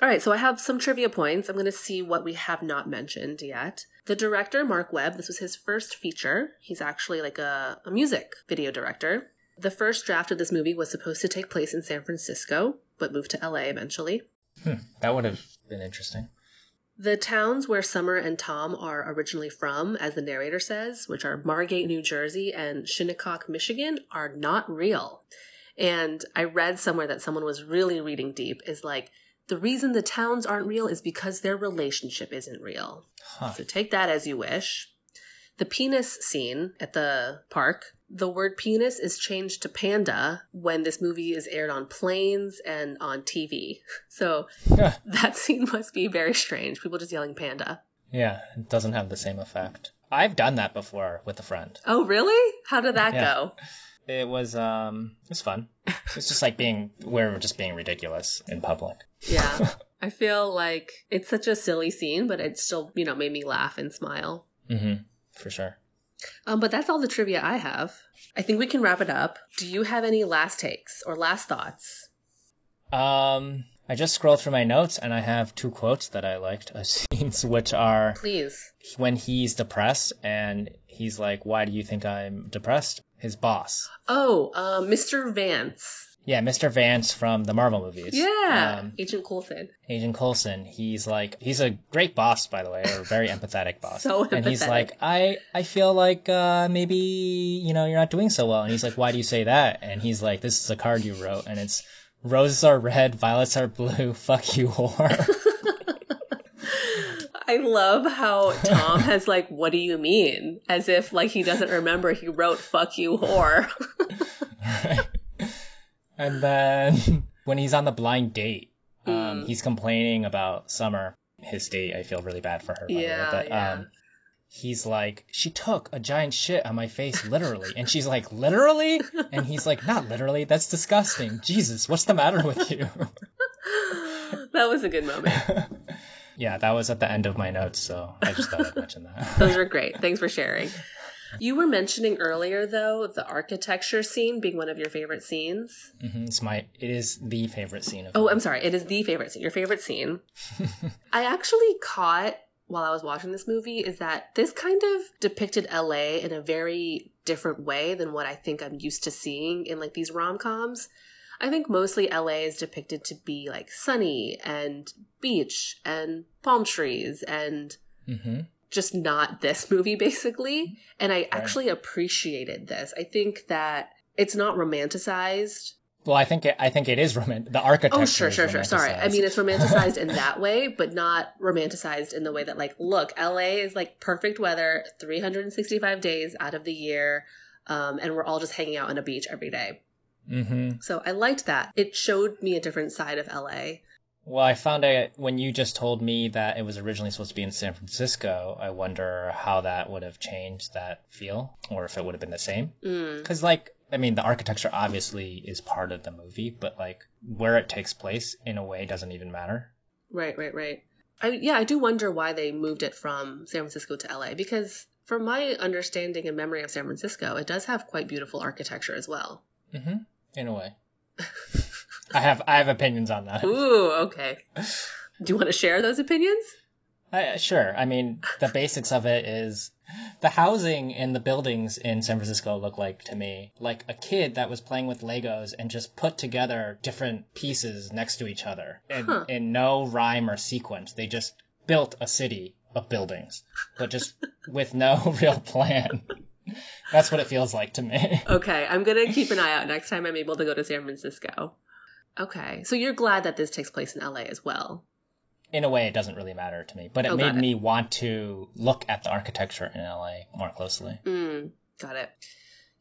All right, so I have some trivia points. I'm going to see what we have not mentioned yet. The director, Marc Webb, this was his first feature. He's actually like a, a music video director. The first draft of this movie was supposed to take place in San Francisco, but moved to LA eventually. Hmm, that would have been interesting. The towns where Summer and Tom are originally from, as the narrator says, which are Margate, New Jersey, and Shinnecock, Michigan, are not real. And I read somewhere that someone was really reading deep is like, the reason the towns aren't real is because their relationship isn't real. Huh. So take that as you wish. The penis scene at the park, the word penis is changed to panda when this movie is aired on planes and on TV. [LAUGHS] So Yeah, that scene must be very strange. People just yelling panda. yeah, it doesn't have the same effect. I've done that before with a friend. Oh, really? How did that Yeah. go? It was um, it was fun. It's just like being we're just being ridiculous in public. Yeah. [LAUGHS] I feel like it's such a silly scene, but it still, you know, made me laugh and smile. Mm-hmm. For sure. Um, but that's all the trivia I have. I think we can wrap it up. Do you have any last takes or last thoughts? Um, I just scrolled through my notes and I have two quotes that I liked of [LAUGHS] scenes, which are Please. when he's depressed and he's like, "Why do you think I'm depressed?" His boss, Oh, uh, Mr. Vance. yeah, Mr. Vance from the Marvel movies, Yeah. um, Agent Coulson. Agent Coulson. He's like, he's a great boss, by the way, or a very [LAUGHS] empathetic boss. So empathetic. And he's like, I, I feel like uh, maybe you know you're not doing so well. And he's like, Why do you say that? And he's like, This is a card you wrote, and it's roses are red, violets are blue. [LAUGHS] Fuck you, whore. [LAUGHS] I love how Tom has like, what do you mean? As if like he doesn't remember he wrote fuck you whore. Right. [LAUGHS] [LAUGHS] And then when he's on the blind date, um, Mm. he's complaining about Summer, his date. I feel really bad for her. Yeah, but yeah. um, he's like, she took a giant shit on my face, literally, and she's like, literally, and he's like, not literally. That's disgusting. Jesus, what's the matter with you? [LAUGHS] that was a good moment. Yeah, that was at the end of my notes, so I just thought I'd mention that. [LAUGHS] Those were great. Thanks for sharing. You were mentioning earlier, though, the architecture scene being one of your favorite scenes. hmm It's my, it is the favorite scene of. Oh, I'm sorry. It is the favorite scene. Your favorite scene. [LAUGHS] I actually caught while I was watching this movie is that this kind of depicted LA in a very different way than what I think I'm used to seeing in like these rom coms. I think mostly LA is depicted to be like sunny and beach and palm trees and hmm just not this movie basically. And i actually appreciated this. I think that it's not romanticized. Well, I think it, I think it is romantic. The architecture. oh sure sure sure. sorry. I mean it's romanticized in [LAUGHS] that way but not romanticized in the way that like look la is like perfect weather 365 days out of the year um, and we're all just hanging out on a beach every day Mhm. so i liked that it showed me a different side of la Well, I found out when you just told me that it was originally supposed to be in San Francisco. I wonder how that would have changed that feel, or if it would have been the same. mm. Because, like, I mean, the architecture obviously is part of the movie, but like where it takes place in a way doesn't even matter. Right, right, right. I yeah, I do wonder why they moved it from San Francisco to LA because from my understanding and memory of San Francisco, it does have quite beautiful architecture as well. hmm In a way. I have I have opinions on that. Ooh, okay. Do you want to share those opinions? I, sure. I mean, the basics of it is the housing and the buildings in San Francisco look like to me like a kid that was playing with Legos and just put together different pieces next to each other in, Huh. in no rhyme or sequence. They just built a city of buildings, but just with no [LAUGHS] real plan. [LAUGHS] That's what it feels like to me. [LAUGHS] Okay, I'm to keep an eye out next time I'm able to go to San Francisco. Okay. So you're glad that this takes place in LA as well. In a way, it doesn't really matter to me, but it Oh, made it. me want to look at the architecture in LA more closely. Mm, got it.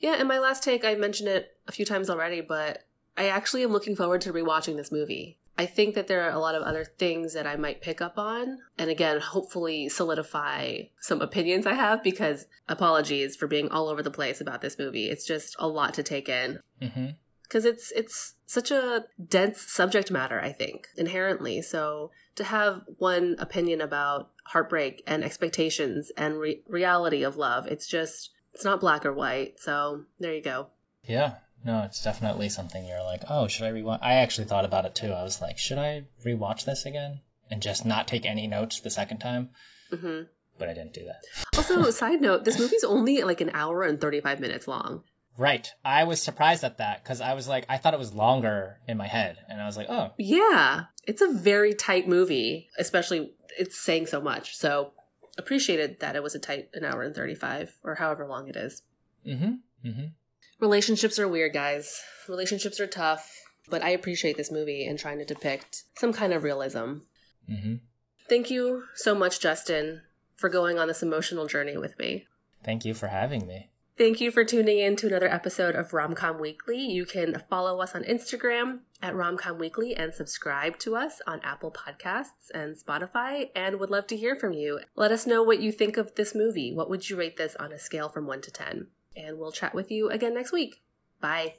Yeah, and my last take, I mentioned it a few times already, but I actually am looking forward to rewatching this movie. I think that there are a lot of other things that I might pick up on. And again, hopefully solidify some opinions I have because apologies for being all over the place about this movie. It's just a lot to take in. Mm-hmm. Because it's it's such a dense subject matter, I think, inherently. So to have one opinion about heartbreak and expectations and re- reality of love, it's just it's not black or white. So there you go. Yeah, no, it's definitely something you're like, oh, should I rewatch? I actually thought about it too. I was like, should I rewatch this again and just not take any notes the second time? hmm But I didn't do that. Also, side note, this movie's only like an hour and 35 minutes long. Right. I was surprised at that because I was like, I thought it was longer in my head. And I was like, oh, Yeah, it's a very tight movie, especially it's saying so much. So appreciated that it was a tight an hour and 35 or however long it is. mm hmm. Mm hmm. Relationships are weird, guys. Relationships are tough, but I appreciate this movie and trying to depict some kind of realism. Mm hmm. Thank you so much, Justin, for going on this emotional journey with me. Thank you for having me. Thank you for tuning in to another episode of Romcom Weekly. You can follow us on Instagram at Romcom Weekly and subscribe to us on Apple Podcasts and Spotify and would love to hear from you. Let us know what you think of this movie. What would you rate this on a scale from 1 to 10? And we'll chat with you again next week. Bye.